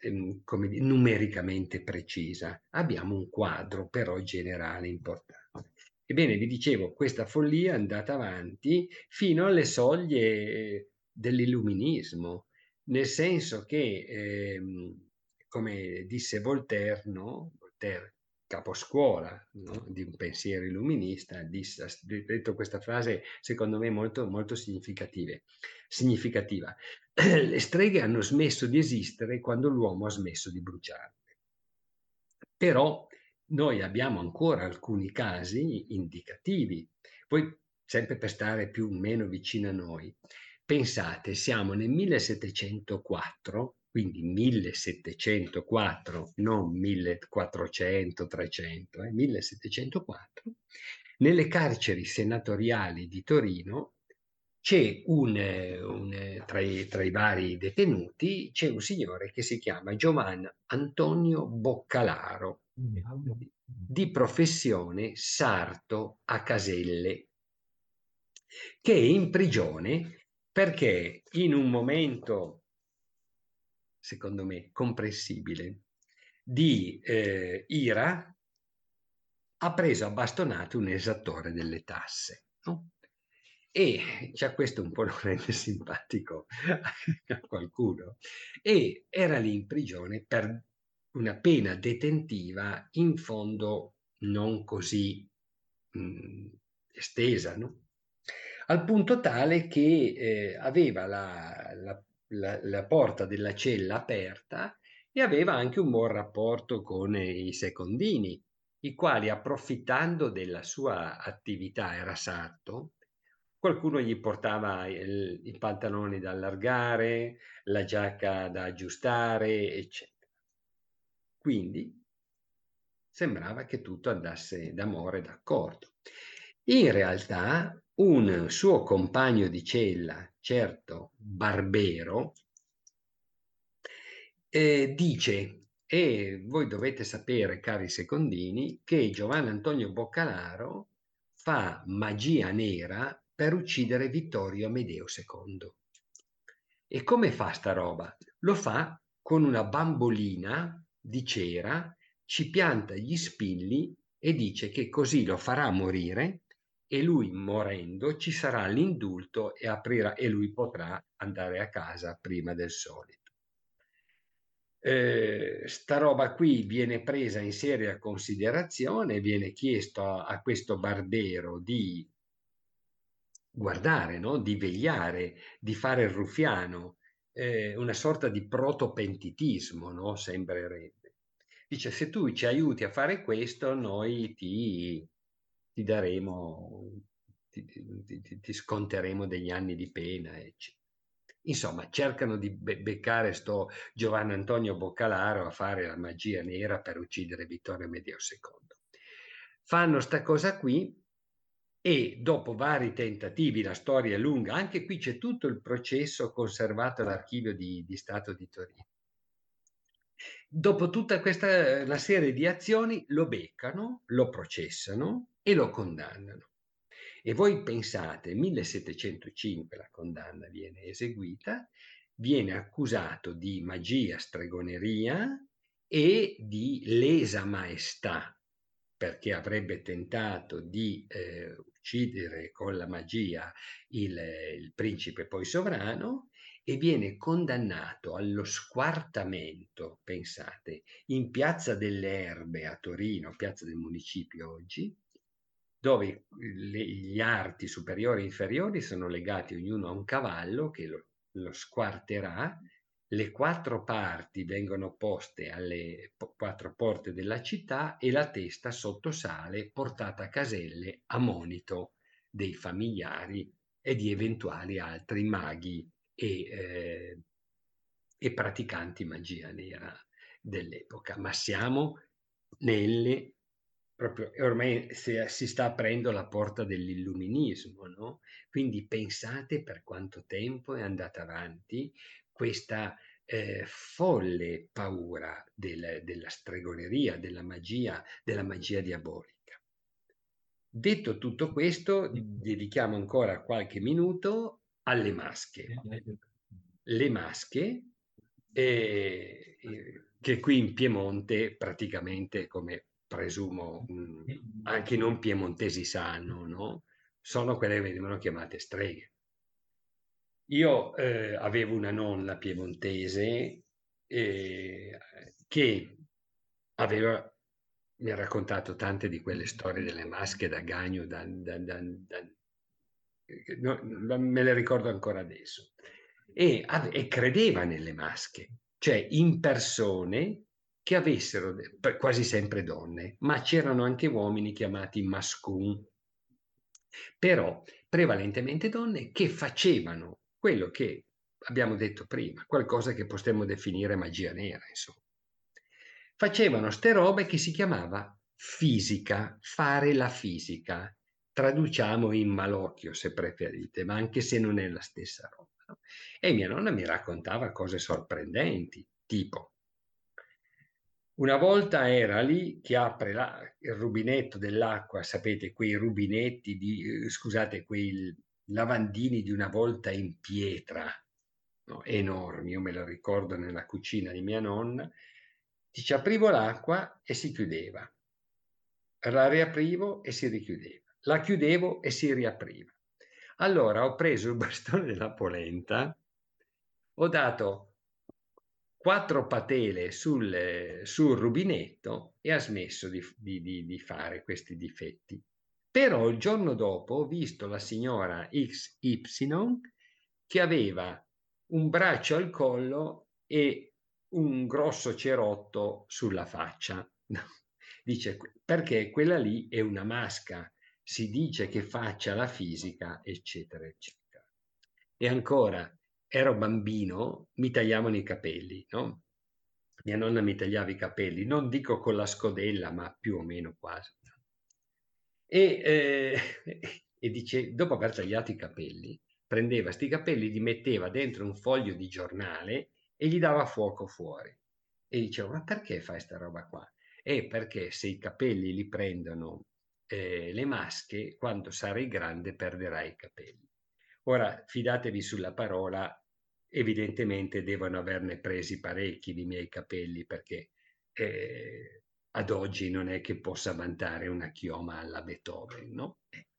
ehm, come numericamente precisa, abbiamo un quadro però generale importante. Ebbene, vi dicevo, questa follia è andata avanti fino alle soglie dell'illuminismo, nel senso che ehm, come disse Voltaire, no? Voltaire caposcuola no? di un pensiero illuminista, disse, ha detto questa frase secondo me molto, molto significativa. Le streghe hanno smesso di esistere quando l'uomo ha smesso di bruciarle. Però noi abbiamo ancora alcuni casi indicativi. Voi, sempre per stare più o meno vicino a noi, pensate, siamo nel 1704 quindi 1704, non 1400, 300, eh, 1704, nelle carceri senatoriali di Torino c'è un, un tra, i, tra, i, vari detenuti, c'è un signore che si chiama Giovanni Antonio Boccalaro, di professione sarto a Caselle, che è in prigione perché in un momento secondo me, comprensibile, di eh, ira, ha preso a bastonate un esattore delle tasse. No? E già questo un po' lo rende simpatico a qualcuno. E era lì in prigione per una pena detentiva in fondo non così mh, estesa, no? al punto tale che eh, aveva la, la la, la porta della cella aperta e aveva anche un buon rapporto con i secondini, i quali approfittando della sua attività era sarto, qualcuno gli portava il, i pantaloni da allargare, la giacca da aggiustare, eccetera. Quindi sembrava che tutto andasse d'amore d'accordo. In realtà un suo compagno di cella, certo Barbero, eh, dice, e voi dovete sapere, cari secondini, che Giovanni Antonio Boccalaro fa magia nera per uccidere Vittorio Amedeo II. E come fa sta roba? Lo fa con una bambolina di cera, ci pianta gli spilli e dice che così lo farà morire e lui morendo ci sarà l'indulto e, aprirà, e lui potrà andare a casa prima del solito. Eh, sta roba qui viene presa in seria considerazione, viene chiesto a, a questo Barbero di guardare, no? di vegliare, di fare il ruffiano, eh, una sorta di protopentitismo, no? sembrerebbe. Dice, se tu ci aiuti a fare questo, noi ti, ti daremo, ti, ti, ti, sconteremo degli anni di pena, eccetera. Insomma, cercano di be- beccare sto Giovanni Antonio Boccalaro a fare la magia nera per uccidere Vittorio Medio II. Fanno sta cosa qui e dopo vari tentativi, la storia è lunga, anche qui c'è tutto il processo conservato all'archivio di, di Stato di Torino. Dopo tutta questa la serie di azioni lo beccano, lo processano e lo condannano. E voi pensate, 1705 la condanna viene eseguita, viene accusato di magia, stregoneria e di lesa maestà, perché avrebbe tentato di eh, uccidere con la magia il, il principe poi sovrano e viene condannato allo squartamento, pensate, in Piazza delle Erbe a Torino, piazza del municipio oggi, dove le, gli arti superiori e inferiori sono legati ognuno a un cavallo che lo, lo squarterà, le quattro parti vengono poste alle po- quattro porte della città e la testa sotto sale portata a caselle a monito dei familiari e di eventuali altri maghi e, eh, e praticanti magia nera dell'epoca. Ma siamo nelle proprio ormai si, si, sta aprendo la porta dell'illuminismo, no? Quindi pensate per quanto tempo è andata avanti questa eh, folle paura del, della stregoneria, della magia, della magia diabolica. Detto tutto questo, dedichiamo ancora qualche minuto alle masche. Le masche, eh, che qui in Piemonte praticamente come presumo mh, anche i non piemontesi sanno, no? sono quelle che venivano chiamate streghe. Io eh, avevo una nonna piemontese eh, che aveva, mi ha raccontato tante di quelle storie delle masche da gagno, da, da, da, no, me le ricordo ancora adesso, e, e credeva nelle masche, cioè in persone che avessero, quasi sempre donne, ma c'erano anche uomini chiamati mascun, però prevalentemente donne che facevano quello che abbiamo detto prima, qualcosa che potremmo definire magia nera, insomma. Facevano ste robe che si chiamava fisica, fare la fisica. Traduciamo in malocchio se preferite, ma anche se non è la stessa roba. E mia nonna mi raccontava cose sorprendenti, tipo una volta era lì che apre la, il rubinetto dell'acqua, sapete, quei rubinetti di, eh, scusate, quei lavandini di una volta in pietra, no? enormi, io me lo ricordo nella cucina di mia nonna, dice aprivo l'acqua e si chiudeva, la riaprivo e si richiudeva, la chiudevo e si riapriva. Allora ho preso il bastone della polenta, ho dato quattro patele sul, sul rubinetto e ha smesso di, di, di, fare questi difetti. Però il giorno dopo ho visto la signora XY che aveva un braccio al collo e un grosso cerotto sulla faccia. Dice perché quella lì è una masca, si dice che faccia la fisica, eccetera, eccetera. E ancora, ero bambino, mi tagliavano i capelli, no? Mia nonna mi tagliava i capelli, non dico con la scodella, ma più o meno quasi. E, eh, e dice, dopo aver tagliato i capelli, prendeva sti capelli, li metteva dentro un foglio di giornale e gli dava fuoco fuori. E dicevo, ma perché fai sta roba qua? E perché se i capelli li prendono eh, le masche, quando sarai grande perderai i capelli. Ora, fidatevi sulla parola, evidentemente devono averne presi parecchi di miei capelli perché eh, ad oggi non è che possa vantare una chioma alla Beethoven, no? Eh.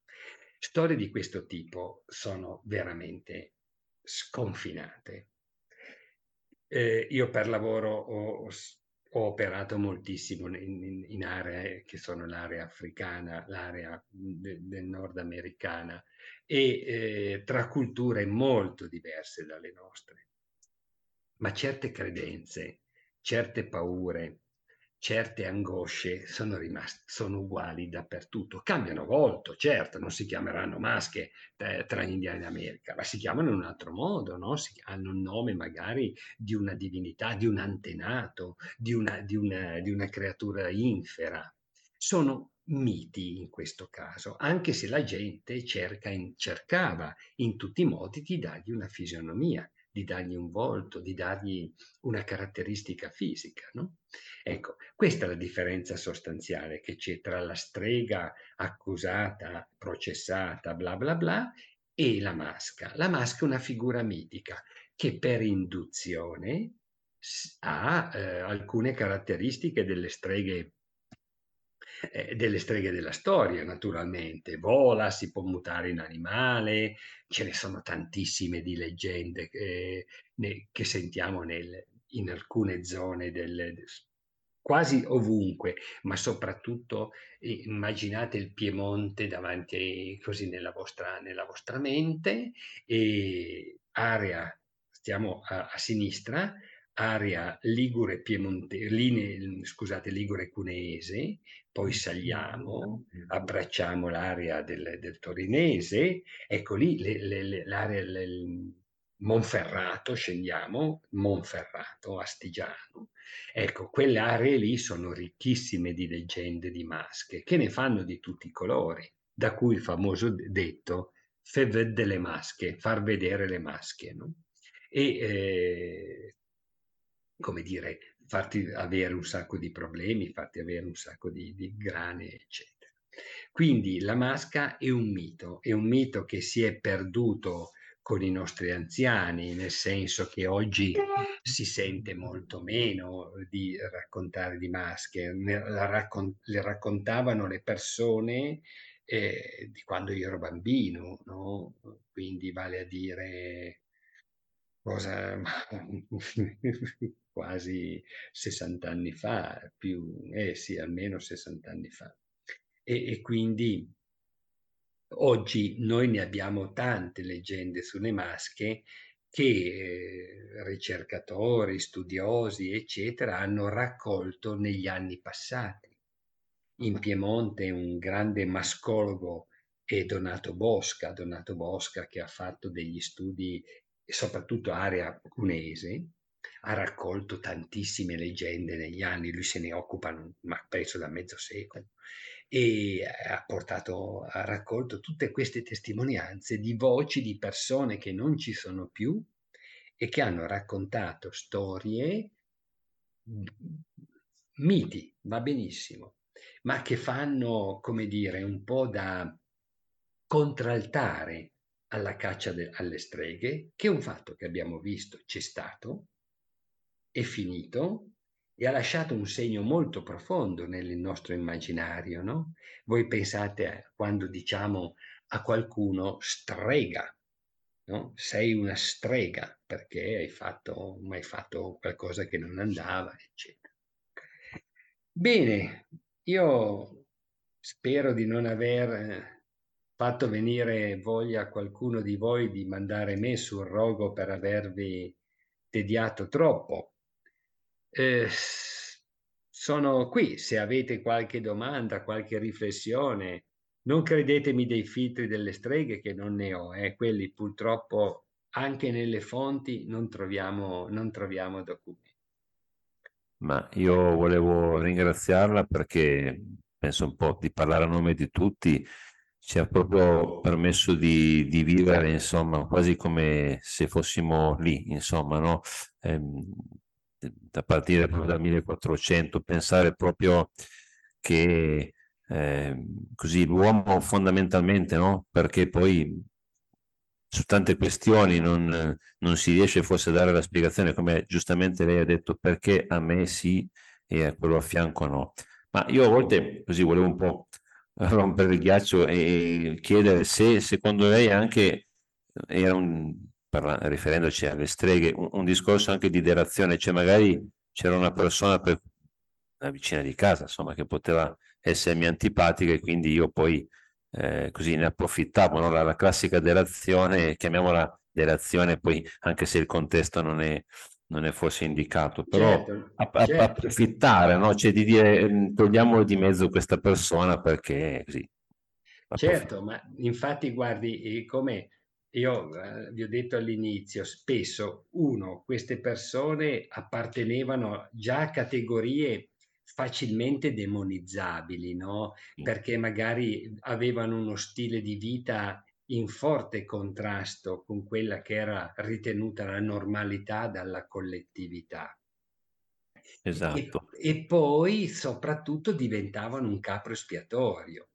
Storie di questo tipo sono veramente sconfinate. Eh, io per lavoro ho, ho operato moltissimo in, in, aree che sono l'area africana, l'area de, del nord americana e eh, tra culture molto diverse dalle nostre. Ma certe credenze, certe paure, certe angosce sono rimaste, sono uguali dappertutto. Cambiano volto, certo, non si chiameranno masche eh, tra India e America, ma si chiamano in un altro modo, no? si, hanno un nome magari di una divinità, di un antenato, di una, di una, di una creatura infera. Sono miti in questo caso, anche se la gente cerca in, cercava in tutti i modi di dargli una fisionomia di dargli un volto, di dargli una caratteristica fisica. No? Ecco, questa è la differenza sostanziale che c'è tra la strega accusata, processata, bla bla bla, e la masca. La masca è una figura mitica che per induzione ha eh, alcune caratteristiche delle streghe eh, delle streghe della storia, naturalmente. Vola, si può mutare in animale, ce ne sono tantissime di leggende che, ne, che sentiamo nel, in alcune zone del, quasi ovunque, ma soprattutto eh, immaginate il Piemonte davanti così nella vostra, nella vostra mente e area, stiamo a, a sinistra, area ligure piemonte, linee, scusate, ligure cuneese, poi saliamo, abbracciamo l'area del, del torinese, ecco lì le, le, le, l'area del Monferrato, scendiamo, Monferrato, Astigiano. Ecco, quelle aree lì sono ricchissime di leggende di masche, che ne fanno di tutti i colori, da cui il famoso detto «Fe delle masche», far vedere le masche, no? E eh, come dire, farti avere un sacco di problemi, farti avere un sacco di, di grane, eccetera. Quindi la masca è un mito, è un mito che si è perduto con i nostri anziani, nel senso che oggi si sente molto meno di raccontare di masche, raccon- le raccontavano le persone eh, di quando io ero bambino, no? quindi vale a dire cosa quasi 60 anni fa, più, eh sì, almeno 60 anni fa. E, e quindi oggi noi ne abbiamo tante leggende sulle masche che eh, ricercatori, studiosi, eccetera, hanno raccolto negli anni passati. In Piemonte un grande mascologo è Donato Bosca, Donato Bosca che ha fatto degli studi soprattutto area cunese, ha raccolto tantissime leggende negli anni, lui se ne occupa, ma penso da mezzo secolo, e ha portato, ha raccolto tutte queste testimonianze di voci di persone che non ci sono più e che hanno raccontato storie, miti, va benissimo, ma che fanno, come dire, un po' da contraltare alla caccia de- alle streghe, che è un fatto che abbiamo visto, c'è stato, è finito e ha lasciato un segno molto profondo nel nostro immaginario. No? Voi pensate a quando diciamo a qualcuno strega, no? sei una strega perché hai fatto, hai fatto qualcosa che non andava, eccetera. Bene, io spero di non aver fatto venire voglia a qualcuno di voi di mandare me sul rogo per avervi tediato troppo. Eh, sono qui, se avete qualche domanda, qualche riflessione, non credetemi dei filtri delle streghe che non ne ho, eh, quelli purtroppo anche nelle fonti non troviamo, non troviamo documenti. Ma io volevo ringraziarla perché penso un po' di parlare a nome di tutti, ci ha proprio permesso di, di vivere, insomma, quasi come se fossimo lì, insomma, no? Eh, da partire proprio dal 1400, pensare proprio che eh, così l'uomo fondamentalmente, no? Perché poi su tante questioni non, non, si riesce forse a dare la spiegazione, come giustamente lei ha detto, perché a me sì e a quello a fianco no. Ma io a volte così volevo un po' rompere il ghiaccio e chiedere se secondo lei anche era un, parla, riferendoci alle streghe, un, un, discorso anche di derazione, cioè magari c'era una persona per una vicina di casa, insomma, che poteva essermi antipatica e quindi io poi eh, così ne approfittavo, no? la, la, classica delazione, chiamiamola delazione, poi anche se il contesto non è, non è forse indicato, però certo, a, a, certo. approfittare, no? cioè di dire ehm, togliamo di mezzo questa persona perché così. Certo, ma infatti guardi come io eh, vi ho detto all'inizio, spesso uno, queste persone appartenevano già a categorie facilmente demonizzabili, no? Perché magari avevano uno stile di vita in forte contrasto con quella che era ritenuta la normalità dalla collettività. Esatto. E, e poi soprattutto diventavano un capro espiatorio.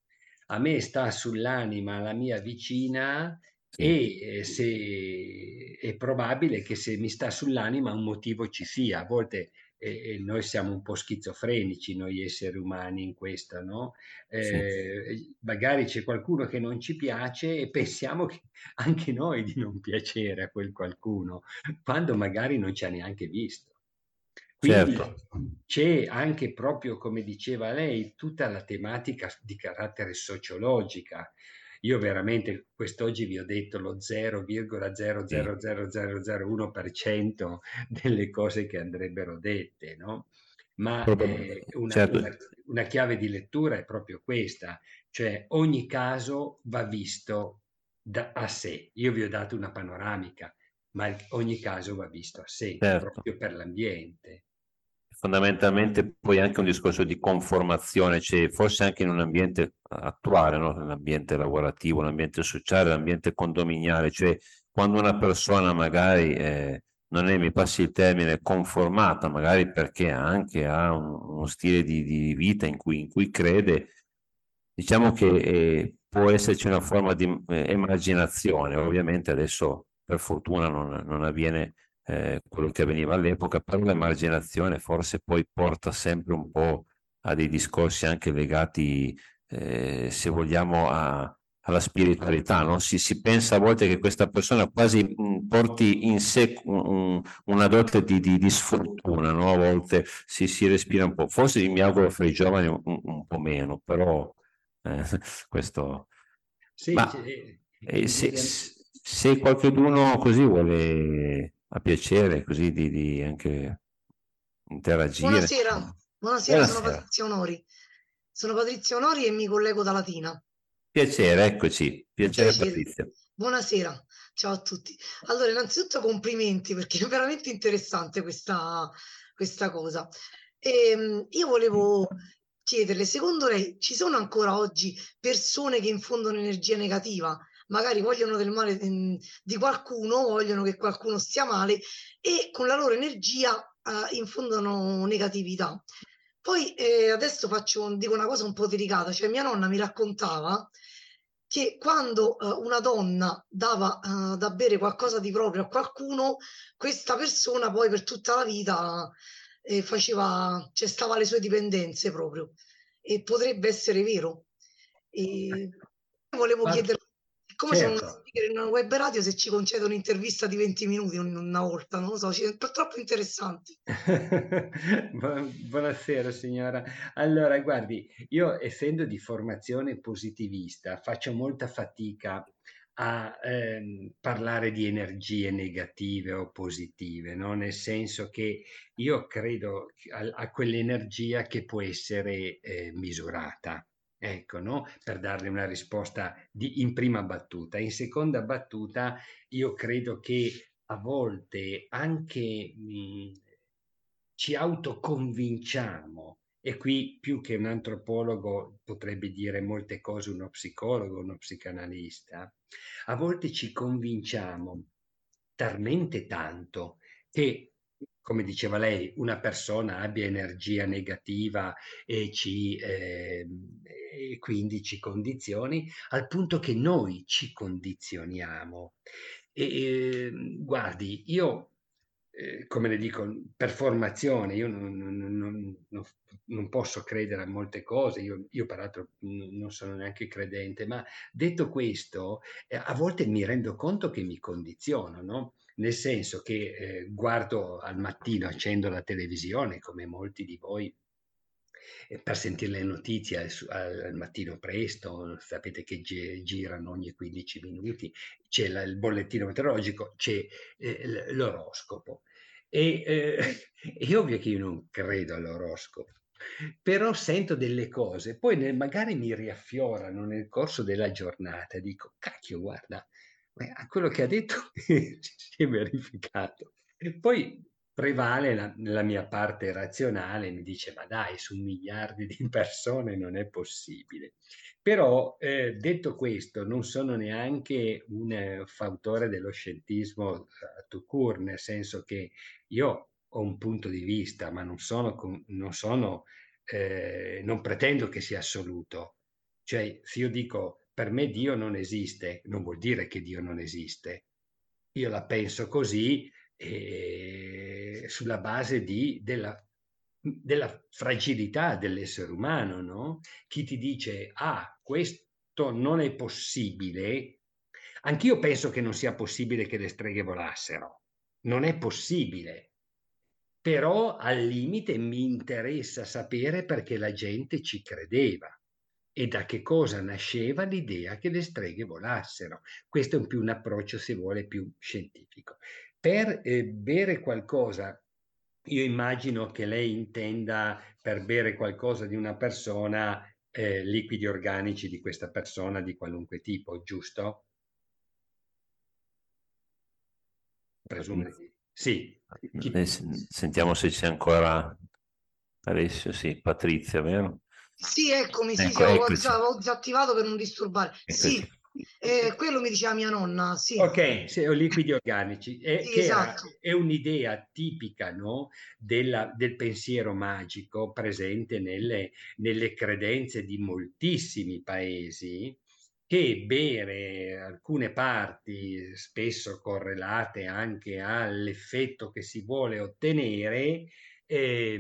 A me sta sull'anima la mia vicina. E eh, se, è probabile che se mi sta sull'anima un motivo ci sia. A volte e, noi siamo un po' schizofrenici, noi esseri umani in questo, no? Eh, sì. Magari c'è qualcuno che non ci piace e pensiamo che anche noi di non piacere a quel qualcuno, quando magari non ci ha neanche visto. Quindi certo. c'è anche proprio, come diceva lei, tutta la tematica di carattere sociologica, io veramente quest'oggi vi ho detto lo 0,0000001% delle cose che andrebbero dette, no? Ma eh, una, certo. una, una chiave di lettura è proprio questa, cioè ogni caso va visto da, a sé. Io vi ho dato una panoramica, ma ogni caso va visto a sé, certo. proprio per l'ambiente fondamentalmente poi anche un discorso di conformazione, cioè forse anche in un ambiente attuale, no? l'ambiente lavorativo, l'ambiente sociale, l'ambiente condominiale, cioè quando una persona magari eh, non è, mi passi il termine, conformata, magari perché anche ha un, uno stile di, di vita in cui, in cui, crede, diciamo che eh, può esserci una forma di eh, emarginazione, ovviamente adesso per fortuna non, non avviene eh, quello che avveniva all'epoca, però l'emarginazione forse poi porta sempre un po' a dei discorsi anche legati, eh, se vogliamo, a, alla spiritualità. No? Si, si, pensa a volte che questa persona quasi mh, mm, porti in sé un, una dote di, di, di sfortuna, no? a volte si, si, respira un po'. Forse mi auguro fra i giovani un, un po' meno, però eh, questo... Sì, Ma, eh, se, se qualcuno così vuole a piacere così di, di anche interagire. Buonasera, buonasera, buonasera, sono Patrizia Onori. Sono Patrizia Onori e mi collego da Latina. Piacere, eccoci. Piacere, piacere. Patrizia. Buonasera, ciao a tutti. Allora, innanzitutto complimenti perché è veramente interessante questa, questa cosa. E, ehm, io volevo chiederle, secondo lei ci sono ancora oggi persone che infondono energia negativa? Magari vogliono del male di, di qualcuno, vogliono che qualcuno stia male e con la loro energia uh, infondono negatività. Poi eh, adesso faccio, dico una cosa un po' delicata, cioè mia nonna mi raccontava che quando uh, una donna dava uh, da bere qualcosa di proprio a qualcuno, questa persona poi per tutta la vita eh, faceva, cioè stava alle sue dipendenze proprio. E potrebbe essere vero. E volevo chiedere come certo. sono una speaker in una web radio se ci concede un'intervista di 20 minuti una volta, non lo so, è troppo interessante. Buonasera signora. Allora, guardi, io essendo di formazione positivista faccio molta fatica a ehm, parlare di energie negative o positive, no? nel senso che io credo a, a quell'energia che può essere eh, misurata Ecco, no? Per darle una risposta di, in prima battuta. In seconda battuta, io credo che a volte anche mh, ci autoconvinciamo e qui più che un antropologo potrebbe dire molte cose uno psicologo, uno psicanalista, a volte ci convinciamo talmente tanto che come diceva lei, una persona abbia energia negativa e, ci, eh, e quindi ci condizioni, al punto che noi ci condizioniamo. E, eh, guardi, io eh, come le dico, per formazione, io non, non, non, non, posso credere a molte cose, io, io peraltro non sono neanche credente, ma detto questo, eh, a volte mi rendo conto che mi condiziono, no? Nel senso che eh, guardo al mattino, accendo la televisione, come molti di voi per sentire le notizie al, al, mattino presto, sapete che gi- girano ogni 15 minuti, c'è la, il bollettino meteorologico, c'è eh, l'oroscopo. E eh, è ovvio che io non credo all'oroscopo, però sento delle cose, poi magari mi riaffiorano nel corso della giornata, dico, cacchio, guarda, quello che ha detto si è verificato. E poi prevale la, la, mia parte razionale, mi dice ma dai, su miliardi di persone non è possibile. Però eh, detto questo, non sono neanche un eh, fautore dello scientismo uh, to cure, nel senso che io ho un punto di vista, ma non sono, non, sono eh, non pretendo che sia assoluto. Cioè, se io dico per me Dio non esiste, non vuol dire che Dio non esiste. Io la penso così eh, sulla base di, della, della, fragilità dell'essere umano, no? Chi ti dice, ah, questo non è possibile, anch'io penso che non sia possibile che le streghe volassero, non è possibile. Però al limite mi interessa sapere perché la gente ci credeva e da che cosa nasceva l'idea che le streghe volassero. Questo è un più un approccio, se vuole, più scientifico. Per eh, bere qualcosa, io immagino che lei intenda per bere qualcosa di una persona eh, liquidi organici di questa persona di qualunque tipo, giusto? Presumo sì. Chi... Sentiamo se c'è ancora Alessio, sì, Patrizia, vero? Sì, eccomi, sì, ecco, sì, avevo disattivato per non disturbare. Eccoci. Sì, eh, quello mi diceva mia nonna, sì. Ok, sì, liquidi organici, è, sì, esatto. è, è un'idea tipica no, della, del pensiero magico presente nelle, nelle credenze di moltissimi paesi che bere alcune parti, spesso correlate anche all'effetto che si vuole ottenere, eh,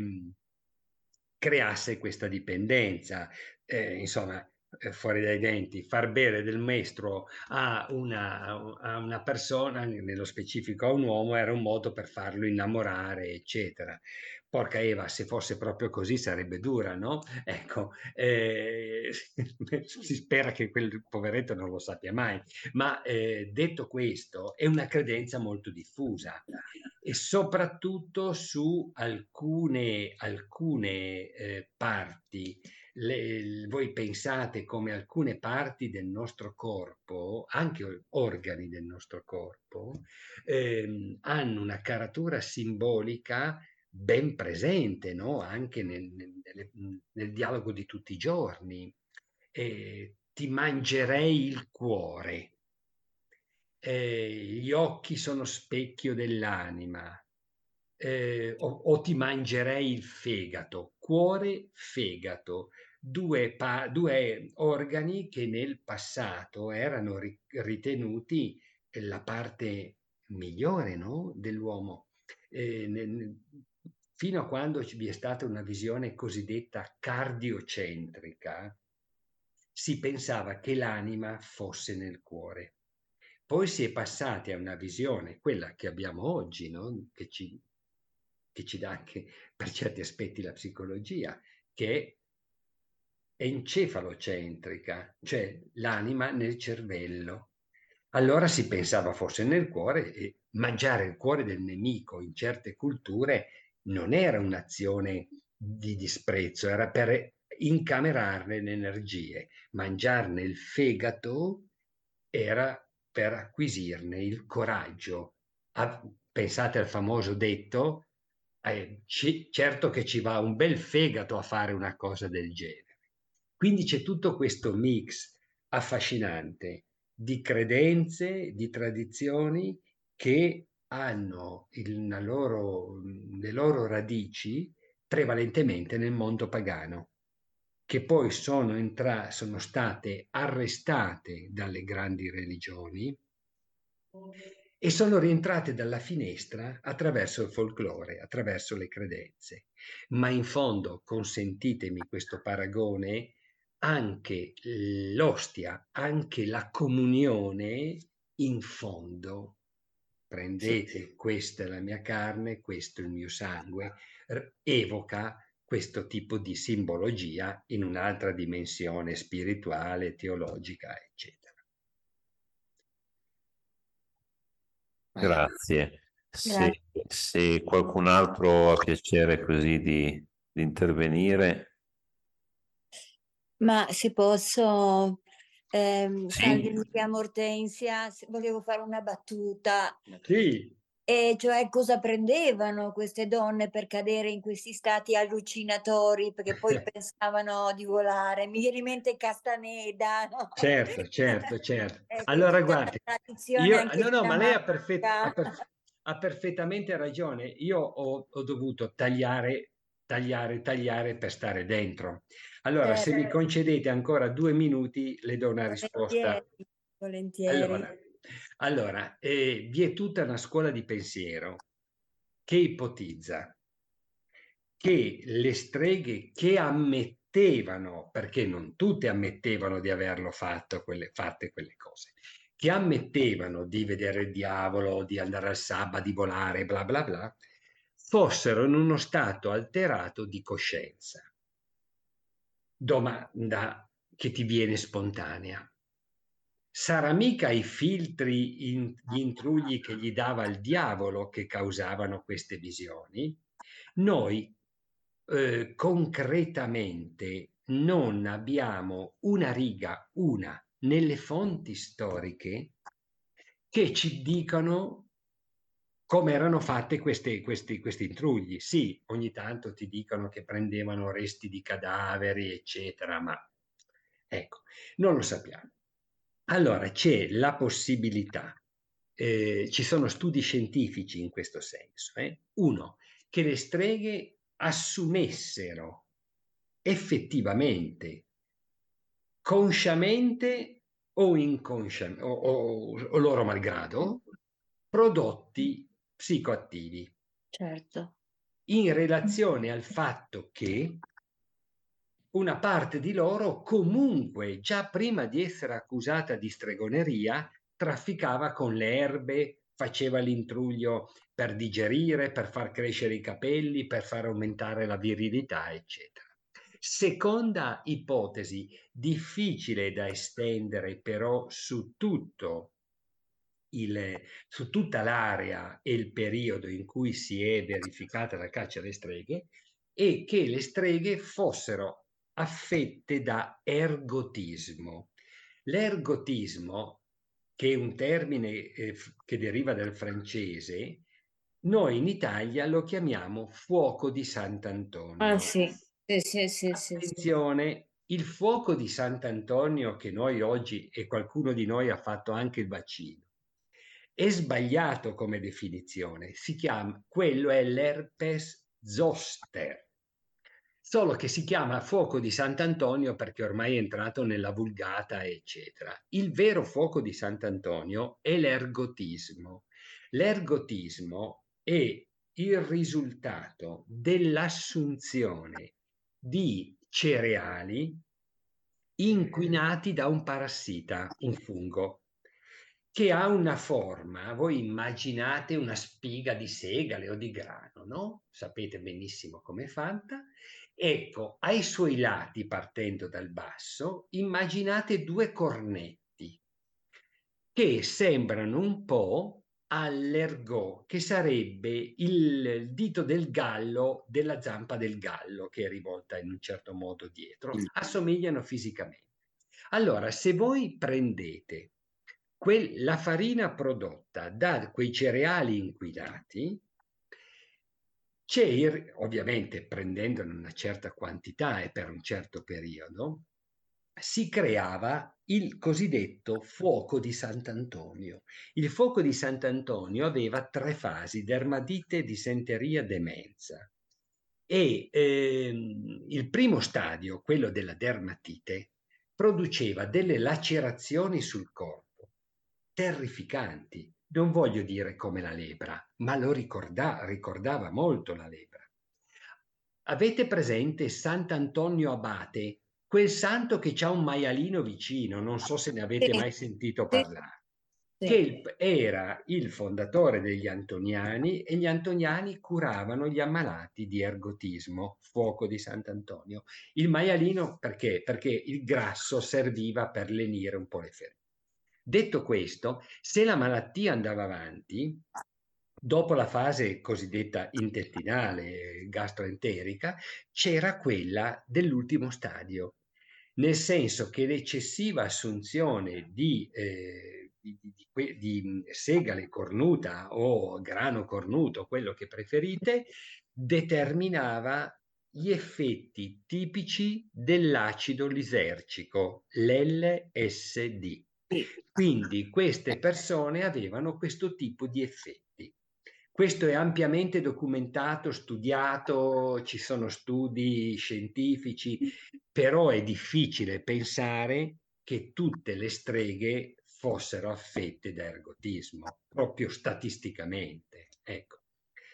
creasse questa dipendenza. Eh, insomma, eh, fuori dai denti, far bere del mestro a una, a una, persona, nello specifico a un uomo, era un modo per farlo innamorare, eccetera. Porca Eva, se fosse proprio così sarebbe dura, no? Ecco, eh, si spera che quel poveretto non lo sappia mai, ma eh, detto questo, è una credenza molto diffusa e soprattutto su alcune, alcune eh, parti le, voi pensate come alcune parti del nostro corpo, anche organi del nostro corpo, ehm, hanno una caratura simbolica ben presente, no? anche nel, nel, nel, dialogo di tutti i giorni. Eh, ti mangerei il cuore, eh, gli occhi sono specchio dell'anima, eh, o, o, ti mangerei il fegato, cuore, fegato, due, pa- due organi che nel passato erano ri- ritenuti la parte migliore no? dell'uomo. Eh, nel, fino a quando vi è stata una visione cosiddetta cardiocentrica, si pensava che l'anima fosse nel cuore. Poi si è passati a una visione, quella che abbiamo oggi, no? che ci che ci dà anche per certi aspetti la psicologia, che è encefalocentrica, cioè l'anima nel cervello. Allora si pensava fosse nel cuore e mangiare il cuore del nemico in certe culture non era un'azione di disprezzo, era per incamerarne le energie. Mangiarne il fegato era per acquisirne il coraggio. Pensate al famoso detto eh, c- certo che ci va un bel fegato a fare una cosa del genere. Quindi c'è tutto questo mix affascinante di credenze, di tradizioni che hanno il, loro, le loro radici prevalentemente nel mondo pagano, che poi sono, entra- sono state arrestate dalle grandi religioni e sono rientrate dalla finestra attraverso il folklore, attraverso le credenze. Ma in fondo, consentitemi questo paragone, anche l'ostia, anche la comunione, in fondo, prendete, questa è la mia carne, questo è il mio sangue, evoca questo tipo di simbologia in un'altra dimensione spirituale, teologica, eccetera. Grazie. Se, se qualcun altro ha piacere così di, di intervenire. Ma se posso, ehm, Sì. salve, mi chiamo Ortensia, se- volevo fare una battuta. Sì, E cioè cosa prendevano queste donne per cadere in questi stati allucinatori perché poi pensavano di volare? Mi viene in mente Castaneda, no? certo, certo, certo. Ecco, Allora, guardi, io, no, no, ma lei ha, sciamanica. perfet- ha per- ha perfettamente ragione. Io ho, ho dovuto tagliare, tagliare, tagliare per stare dentro. Allora, se mi concedete ancora due minuti, le do una risposta. Volentieri, volentieri. Allora, allora eh, vi è tutta una scuola di pensiero che ipotizza che le streghe che ammettevano, perché non tutte ammettevano di averlo fatto, quelle, fatte quelle cose, che ammettevano di vedere il diavolo, di andare al sabba, di volare, bla bla bla, fossero in uno stato alterato di coscienza. Domanda che ti viene spontanea. Sarà mica i filtri, in- gli intrugli che gli dava il diavolo che causavano queste visioni? Noi eh, concretamente non abbiamo una riga, una, nelle fonti storiche che ci dicono come erano fatte queste, questi, questi intrugli. Sì, ogni tanto ti dicono che prendevano resti di cadaveri, eccetera, ma ecco, non lo sappiamo. Allora c'è la possibilità, eh, ci sono studi scientifici in questo senso. eh. Uno, che le streghe assumessero effettivamente, consciamente o inconsciamente, o, o- o loro malgrado, prodotti psicoattivi Certo. in relazione al fatto che una parte di loro comunque già prima di essere accusata di stregoneria trafficava con le erbe, faceva l'intruglio per digerire, per far crescere i capelli, per far aumentare la virilità, eccetera. Seconda ipotesi, difficile da estendere però su tutto il, su tutta l'area e il periodo in cui si è verificata la caccia alle streghe e che le streghe fossero affette da ergotismo. L'ergotismo, che è un termine eh, che deriva dal francese, noi in Italia lo chiamiamo fuoco di Sant'Antonio. Ah sì, sì, sì, sì. Attenzione, il fuoco di Sant'Antonio che noi oggi e qualcuno di noi ha fatto anche il vaccino è sbagliato come definizione, si chiama, quello è l'herpes zoster, solo che si chiama fuoco di Sant'Antonio perché ormai è entrato nella vulgata, eccetera. Il vero fuoco di Sant'Antonio è l'ergotismo. L'ergotismo è il risultato dell'assunzione di cereali inquinati da un parassita, un fungo che ha una forma, voi immaginate una spiga di segale o di grano, no? Sapete benissimo come è fatta. Ecco, ai suoi lati, partendo dal basso, immaginate due cornetti che sembrano un po' all'ergot, che sarebbe il dito del gallo della zampa del gallo, che è rivolta in un certo modo dietro. Assomigliano fisicamente. Allora, se voi prendete quel- la farina prodotta da quei cereali inquinati, c'è, ovviamente prendendone una certa quantità e per un certo periodo, si creava il cosiddetto fuoco di Sant'Antonio. Il fuoco di Sant'Antonio aveva tre fasi, dermatite, disenteria, demenza. E ehm, il primo stadio, quello della dermatite, produceva delle lacerazioni sul corpo, terrificanti. Non voglio dire come la lepra, ma lo ricorda, ricordava molto la lepra. Avete presente Sant'Antonio Abate, quel santo che ha un maialino vicino, non so se ne avete mai sentito parlare, che era il fondatore degli Antoniani e gli Antoniani curavano gli ammalati di ergotismo, fuoco di Sant'Antonio. Il maialino perché? Perché il grasso serviva per lenire un po' le ferite. Detto questo, se la malattia andava avanti, dopo la fase cosiddetta intestinale gastroenterica, c'era quella dell'ultimo stadio, nel senso che l'eccessiva assunzione di, eh, di, di, di, segale cornuta o grano cornuto, quello che preferite, determinava gli effetti tipici dell'acido lisercico, l'LSD. Quindi queste persone avevano questo tipo di effetti. Questo è ampiamente documentato, studiato, ci sono studi scientifici, però è difficile pensare che tutte le streghe fossero affette da ergotismo, proprio statisticamente. Ecco.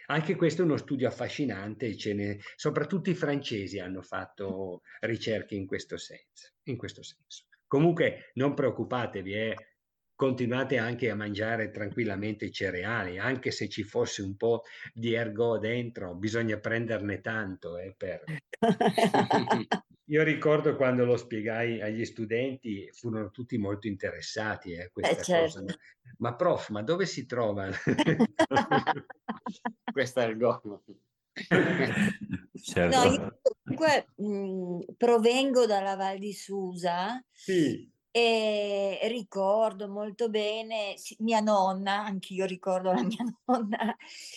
Anche questo è uno studio affascinante, ne, soprattutto i francesi hanno fatto ricerche in questo senso. In questo senso. Comunque non preoccupatevi, eh, continuate anche a mangiare tranquillamente i cereali, anche se ci fosse un po' di ergo dentro, bisogna prenderne tanto. Eh, per... Io ricordo quando lo spiegai agli studenti, furono tutti molto interessati a eh, questa eh, certo. cosa. Ma prof, ma dove si trova questa ergo? certo. No, io comunque mh, provengo dalla Val di Susa. Sì e ricordo molto bene mia nonna, anch'io ricordo la mia nonna,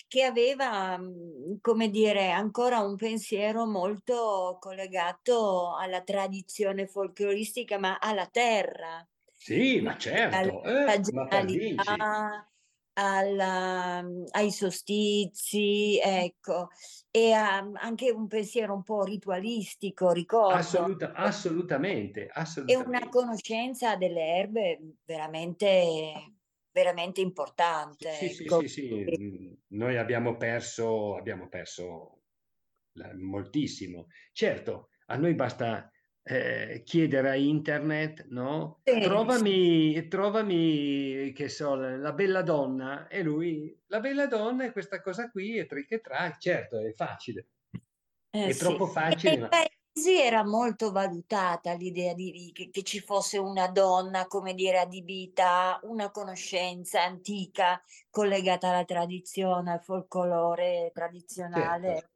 che aveva, mhmm, come dire, ancora un pensiero molto collegato alla tradizione folcloristica, ma alla terra. Sì, ma certo, alla eh, ma alla, mhmm, ai solstizi, ecco, e ha anche un pensiero un po' ritualistico, ricordo. Assoluta, assolutamente, assolutamente. E una conoscenza delle erbe veramente, veramente importante. Sì, ecco. sì, sì, sì, mhmm, Noi abbiamo perso, abbiamo perso moltissimo. Certo, a noi basta eh, chiedere a internet, no? Sì, trovami, sì. trovami, che so, la bella donna e lui, la bella donna è questa cosa qui e trick e track, certo, è facile. Eh, è sì. troppo facile. Ma... paesi era molto valutata l'idea di, che, che, ci fosse una donna, come dire, adibita, una conoscenza antica collegata alla tradizione, al folklore tradizionale. Certo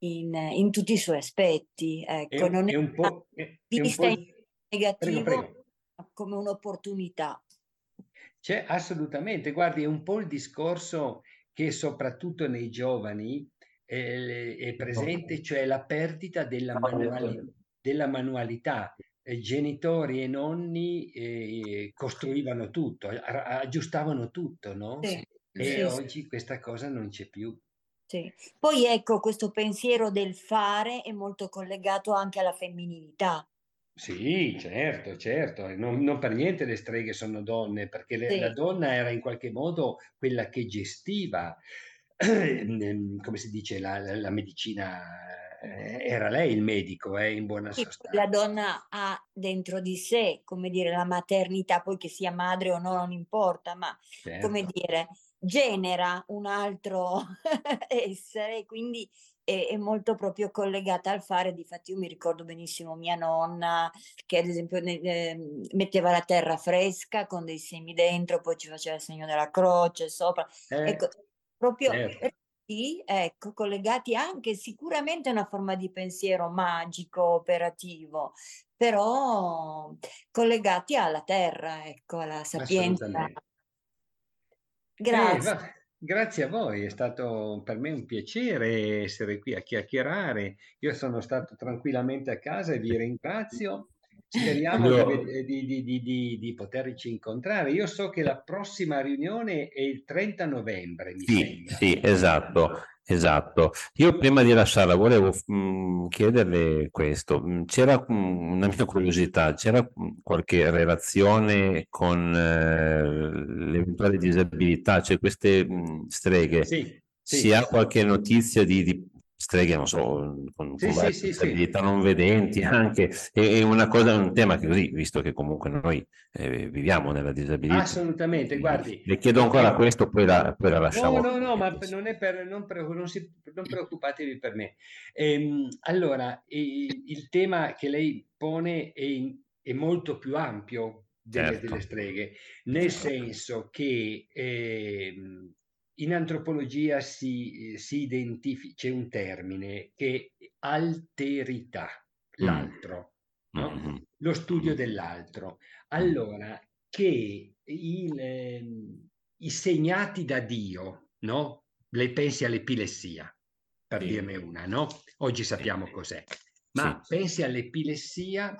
in, in tutti i suoi aspetti. Ecco, è, non è, è un po' è, vista un po'... in negativo prego, prego. come un'opportunità. C'è assolutamente, guardi, è un po' il discorso che soprattutto nei giovani eh, è presente, cioè la perdita della, manuali, della manualità. Eh, genitori e nonni eh, costruivano tutto, aggiustavano tutto, no? Sì, e sì, oggi sì. questa cosa non c'è più. Sì. Poi ecco, questo pensiero del fare è molto collegato anche alla femminilità. Sì, certo, certo, non, non per niente le streghe sono donne, perché le, sì. la donna era in qualche modo quella che gestiva, come si dice, la, la, la medicina, eh, era lei il medico, eh, in buona sì, sostanza. La donna ha dentro di sé, come dire, la maternità, poi che sia madre o no, non importa, ma certo. come dire, genera un altro essere, quindi è, è, molto proprio collegata al fare. Difatti, io mi ricordo benissimo mia nonna che, ad esempio, ne, eh, metteva la terra fresca con dei semi dentro, poi ci faceva il segno della croce sopra. Eh, ecco, proprio. Sì, ecco, collegati anche sicuramente a una forma di pensiero magico, operativo, però collegati alla terra, ecco, alla sapienza Grazie. Eh, Grazie a voi, è stato per me un piacere essere qui a chiacchierare. Io sono stato tranquillamente a casa e vi ringrazio. Speriamo no. di, di, di, di, poterci incontrare. Io so che la prossima riunione è il 30 novembre, mi sì, sembra. Sì, esatto. Esatto, io prima di lasciarla volevo mh, mm, chiederle questo, mm, c'era mh, mm, una mia curiosità, c'era qualche relazione con eh, l'eventuale disabilità, cioè queste streghe, sì, sì. si ha qualche notizia di, di streghe, non so, con, sì, con sì, disabilità sì, non vedenti anche, è una cosa, un tema che così, visto che comunque noi eh, viviamo nella disabilità. Assolutamente, guardi. Le chiedo ancora questo, poi la, poi la lasciamo. No, no, no, ma non, è per, non, pre, non, si, non preoccupatevi per me. Ehm, allora, il, il, tema che lei pone è, è molto più ampio delle, certo. delle streghe, nel senso che... Eh, in antropologia si, si identifica, c'è un termine che è alterità, mm. l'altro, mm. no? mm-hmm. lo studio dell'altro. Allora, che il, eh, i segnati da Dio, no? Le pensi all'epilessia, per sì. dirne una, no? Oggi sappiamo cos'è. Ma sì. pensi all'epilessia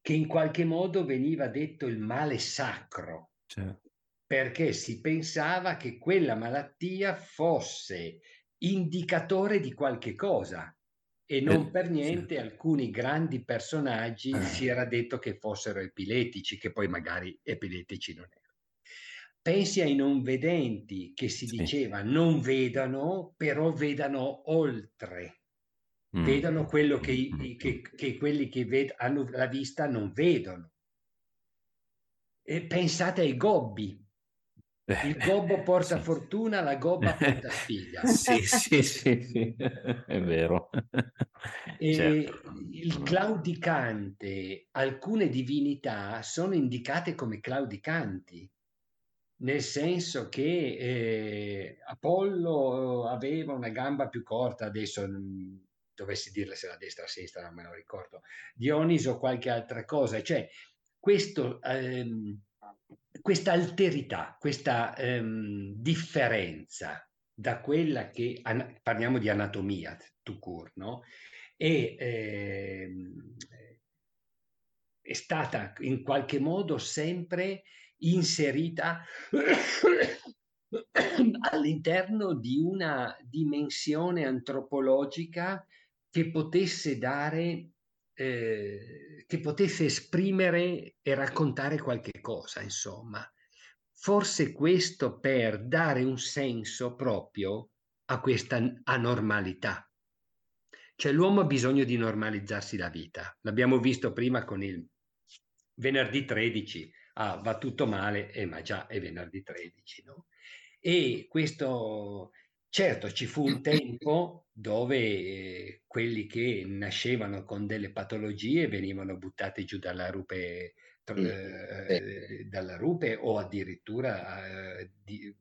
che in qualche modo veniva detto il male sacro. Certo perché si pensava che quella malattia fosse indicatore di qualche cosa e non eh, per niente sì. alcuni grandi personaggi eh. si era detto che fossero epiletici, che poi magari epiletici non erano. Pensi ai non vedenti che si sì. diceva non vedano, però vedano oltre, mm. vedano quello che, mm. che, che quelli che ved- hanno la vista non vedono. E pensate ai gobbi, il gobbo porta sì. fortuna, la gobba porta sfiga. sì, sì, sì, sì, è vero. E certo. Il claudicante, alcune divinità sono indicate come claudicanti, nel senso che eh, Apollo aveva una gamba più corta, adesso dovessi dirle se la destra o la sinistra, non me lo ricordo, Dioniso qualche altra cosa, cioè questo... Ehm, questa alterità, questa ehm, differenza da quella che parliamo di anatomia, to court, no? E, ehm, è stata in qualche modo sempre inserita all'interno di una dimensione antropologica che potesse dare eh, che potesse esprimere e raccontare qualche cosa, insomma. Forse questo per dare un senso proprio a questa anormalità. Cioè l'uomo ha bisogno di normalizzarsi la vita. L'abbiamo visto prima con il venerdì 13. Ah, va tutto male, eh, ma già è venerdì 13, no? E questo, certo, ci fu un tempo dove eh, quelli che nascevano con delle patologie venivano buttati giù dalla rupe, eh, dalla rupe o addirittura eh, di,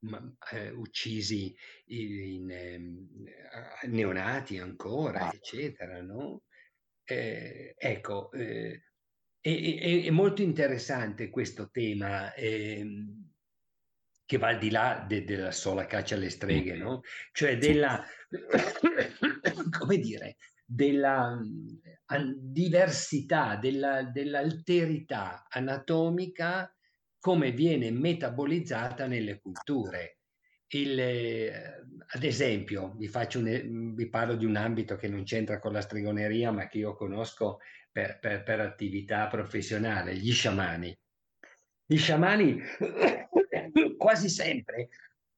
ma, eh, uccisi in, in neonati ancora, eccetera, no? Eh, ecco, è, è, è, molto interessante questo tema. Che va al di là de- della sola caccia alle streghe, no? Cioè della, come dire, della uh, diversità, della, dell'alterità anatomica come viene metabolizzata nelle culture. Il, eh, ad esempio, vi, un, vi, parlo di un ambito che non c'entra con la stregoneria, ma che io conosco per, per, per attività professionale, gli sciamani. Gli sciamani quasi sempre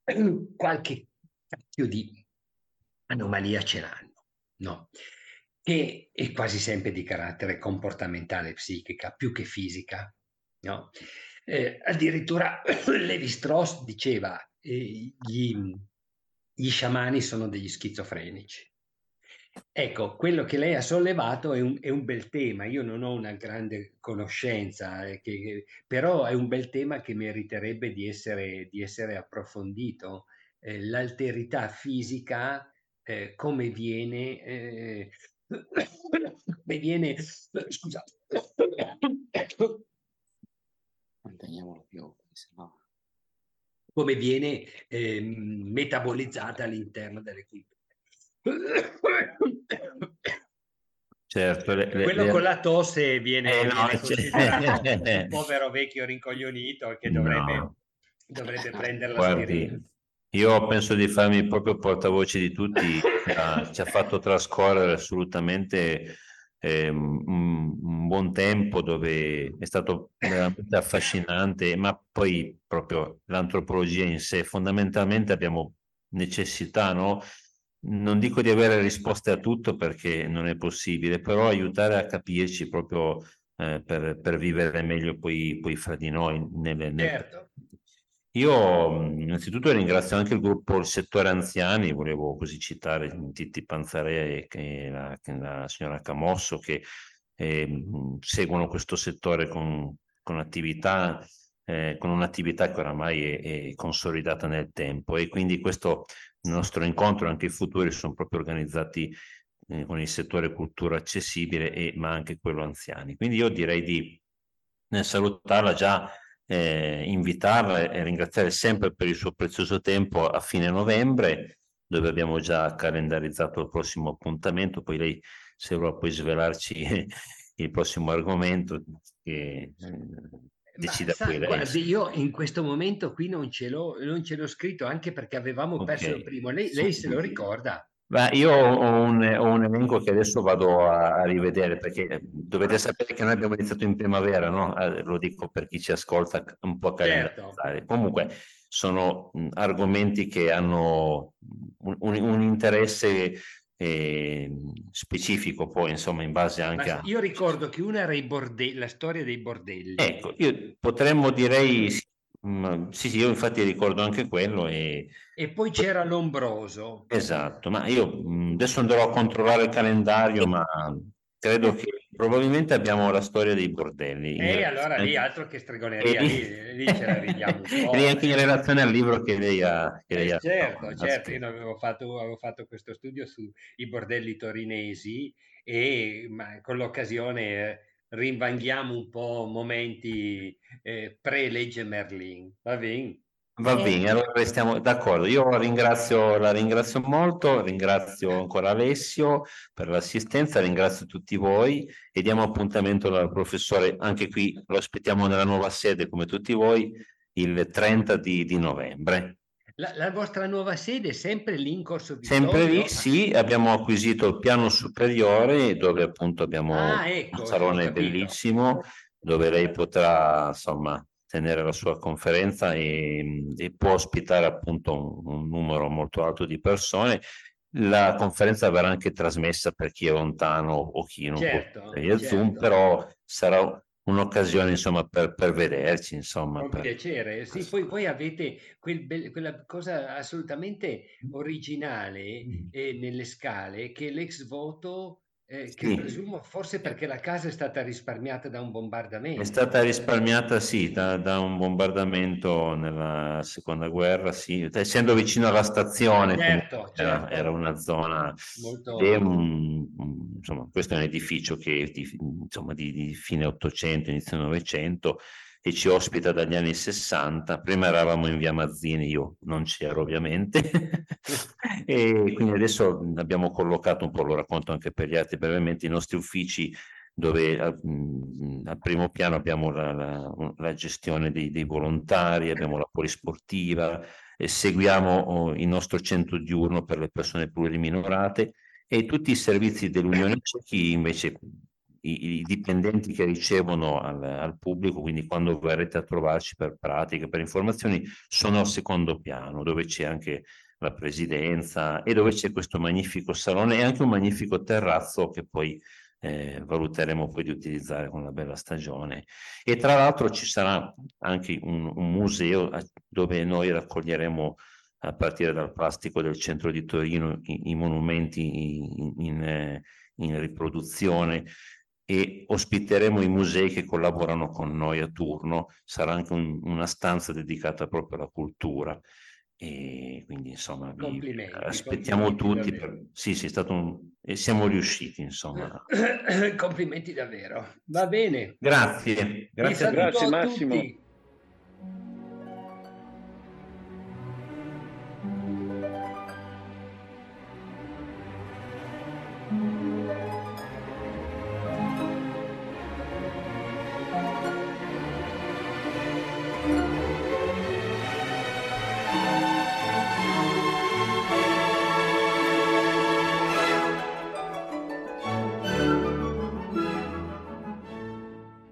qualche cacchio di anomalia ce l'hanno, no? Che è quasi sempre di carattere comportamentale psichica più che fisica, no? Eh, addirittura Levi Strauss diceva eh, gli, gli sciamani sono degli schizofrenici. Ecco, quello che lei ha sollevato è un, è un, bel tema. Io non ho una grande conoscenza, eh, che, però è un bel tema che meriterebbe di essere, di essere approfondito. Eh, l'alterità fisica, eh, come viene, eh, come viene, scusate, manteniamolo più, come viene eh, metabolizzata all'interno delle culture. Certo, le, quello le, con la tosse viene, eh, no, viene un povero vecchio rincoglionito che dovrebbe, no. dovrebbe prendere la Guardi, io penso di farmi proprio portavoce di tutti, ci ha, ci ha fatto trascorrere assolutamente eh, un, un, buon tempo dove è stato veramente affascinante, ma poi proprio l'antropologia in sé, fondamentalmente abbiamo necessità, no? Non dico di avere risposte a tutto perché non è possibile, però aiutare a capirci proprio eh, per, per, vivere meglio poi, poi fra di noi. Nelle, nelle... Certo. Io innanzitutto ringrazio anche il gruppo Il Settore Anziani, volevo così citare Titti Panzarea e la, la signora Camosso che eh, seguono questo settore con, con attività eh, con un'attività che oramai è, è, consolidata nel tempo e quindi questo nostro incontro anche i futuri sono proprio organizzati eh, con il settore cultura accessibile e, ma anche quello anziani. Quindi io direi di eh, salutarla già, eh, invitarla e ringraziare sempre per il suo prezioso tempo a fine novembre dove abbiamo già calendarizzato il prossimo appuntamento, poi lei se vuole poi svelarci il prossimo argomento che eh, decida sai, guardi, io in questo momento qui non ce l'ho, non ce l'ho scritto anche perché avevamo okay. perso il primo. Lei, lei se lo ricorda? Beh, io ho un, ho un, elenco che adesso vado a, a, rivedere perché dovete sapere che noi abbiamo iniziato in primavera, no? eh, lo dico per chi ci ascolta un po' a certo. Comunque sono argomenti che hanno un, un interesse eh, specifico poi insomma in base anche a... Io ricordo che una era i bordelli, la storia dei bordelli. Ecco, io potremmo direi sì, mm, sì, sì, io infatti ricordo anche quello e... E poi c'era l'ombroso. Esatto, ma io mm, adesso andrò a controllare il calendario, ma credo che probabilmente abbiamo la storia dei bordelli. E eh, allora lì altro che stregoneria, lì, lì, ce la ridiamo. Lì anche in relazione al libro che lei ha... Che lei eh, certo, ha certo, io avevo fatto, avevo fatto questo studio sui bordelli torinesi e ma, con l'occasione eh, rinvanghiamo un po' momenti eh, pre-legge Merlin, va bene? Va bene, allora restiamo d'accordo. Io ringrazio, la ringrazio molto, ringrazio ancora Alessio per l'assistenza, ringrazio tutti voi e diamo appuntamento al professore, anche qui lo aspettiamo nella nuova sede come tutti voi, il 30 di, di novembre. La, la, vostra nuova sede è sempre lì in Corso Vittorio? Sempre lì, sì, abbiamo acquisito il piano superiore dove appunto abbiamo ah, ecco, un salone bellissimo dove lei potrà insomma tenere la sua conferenza e, e può ospitare appunto un, un, numero molto alto di persone. La conferenza verrà anche trasmessa per chi è lontano o chi non certo, può certo. Zoom, però sarà un'occasione insomma per, per vederci insomma con per... piacere sì poi, poi avete quel be- quella cosa assolutamente originale mm. eh, nelle scale che l'ex voto eh, che sì. presumo forse perché la casa è stata risparmiata da un bombardamento. È stata risparmiata, sì, da, da un bombardamento nella seconda guerra, sì, essendo vicino alla stazione, certo, era, certo. era, una zona. Molto... Un, insomma, questo è un edificio che di, insomma, di, di fine 800, inizio 900 e ci ospita dagli anni 60. Prima eravamo in via Mazzini, io non c'ero ovviamente, e quindi adesso abbiamo collocato un po', lo racconto anche per gli altri brevemente, i nostri uffici dove al, al primo piano abbiamo la, la, la gestione dei, dei, volontari, abbiamo la polisportiva, seguiamo oh, il nostro centro diurno per le persone pluriminorate e tutti i servizi dell'Unione Cechi invece i, i, dipendenti che ricevono al, al, pubblico, quindi quando verrete a trovarci per pratiche, per informazioni, sono al secondo piano, dove c'è anche la presidenza e dove c'è questo magnifico salone e anche un magnifico terrazzo che poi eh, valuteremo poi di utilizzare con la bella stagione. E tra l'altro ci sarà anche un, un museo dove noi raccoglieremo a partire dal plastico del centro di Torino i, i monumenti in, in, eh, in riproduzione e ospiteremo i musei che collaborano con noi a turno, sarà anche un, una stanza dedicata proprio alla cultura. E quindi insomma vi aspettiamo tutti per... sì sì è stato un e siamo riusciti insomma. Complimenti davvero. Va bene. Grazie grazie, grazie Massimo tutti.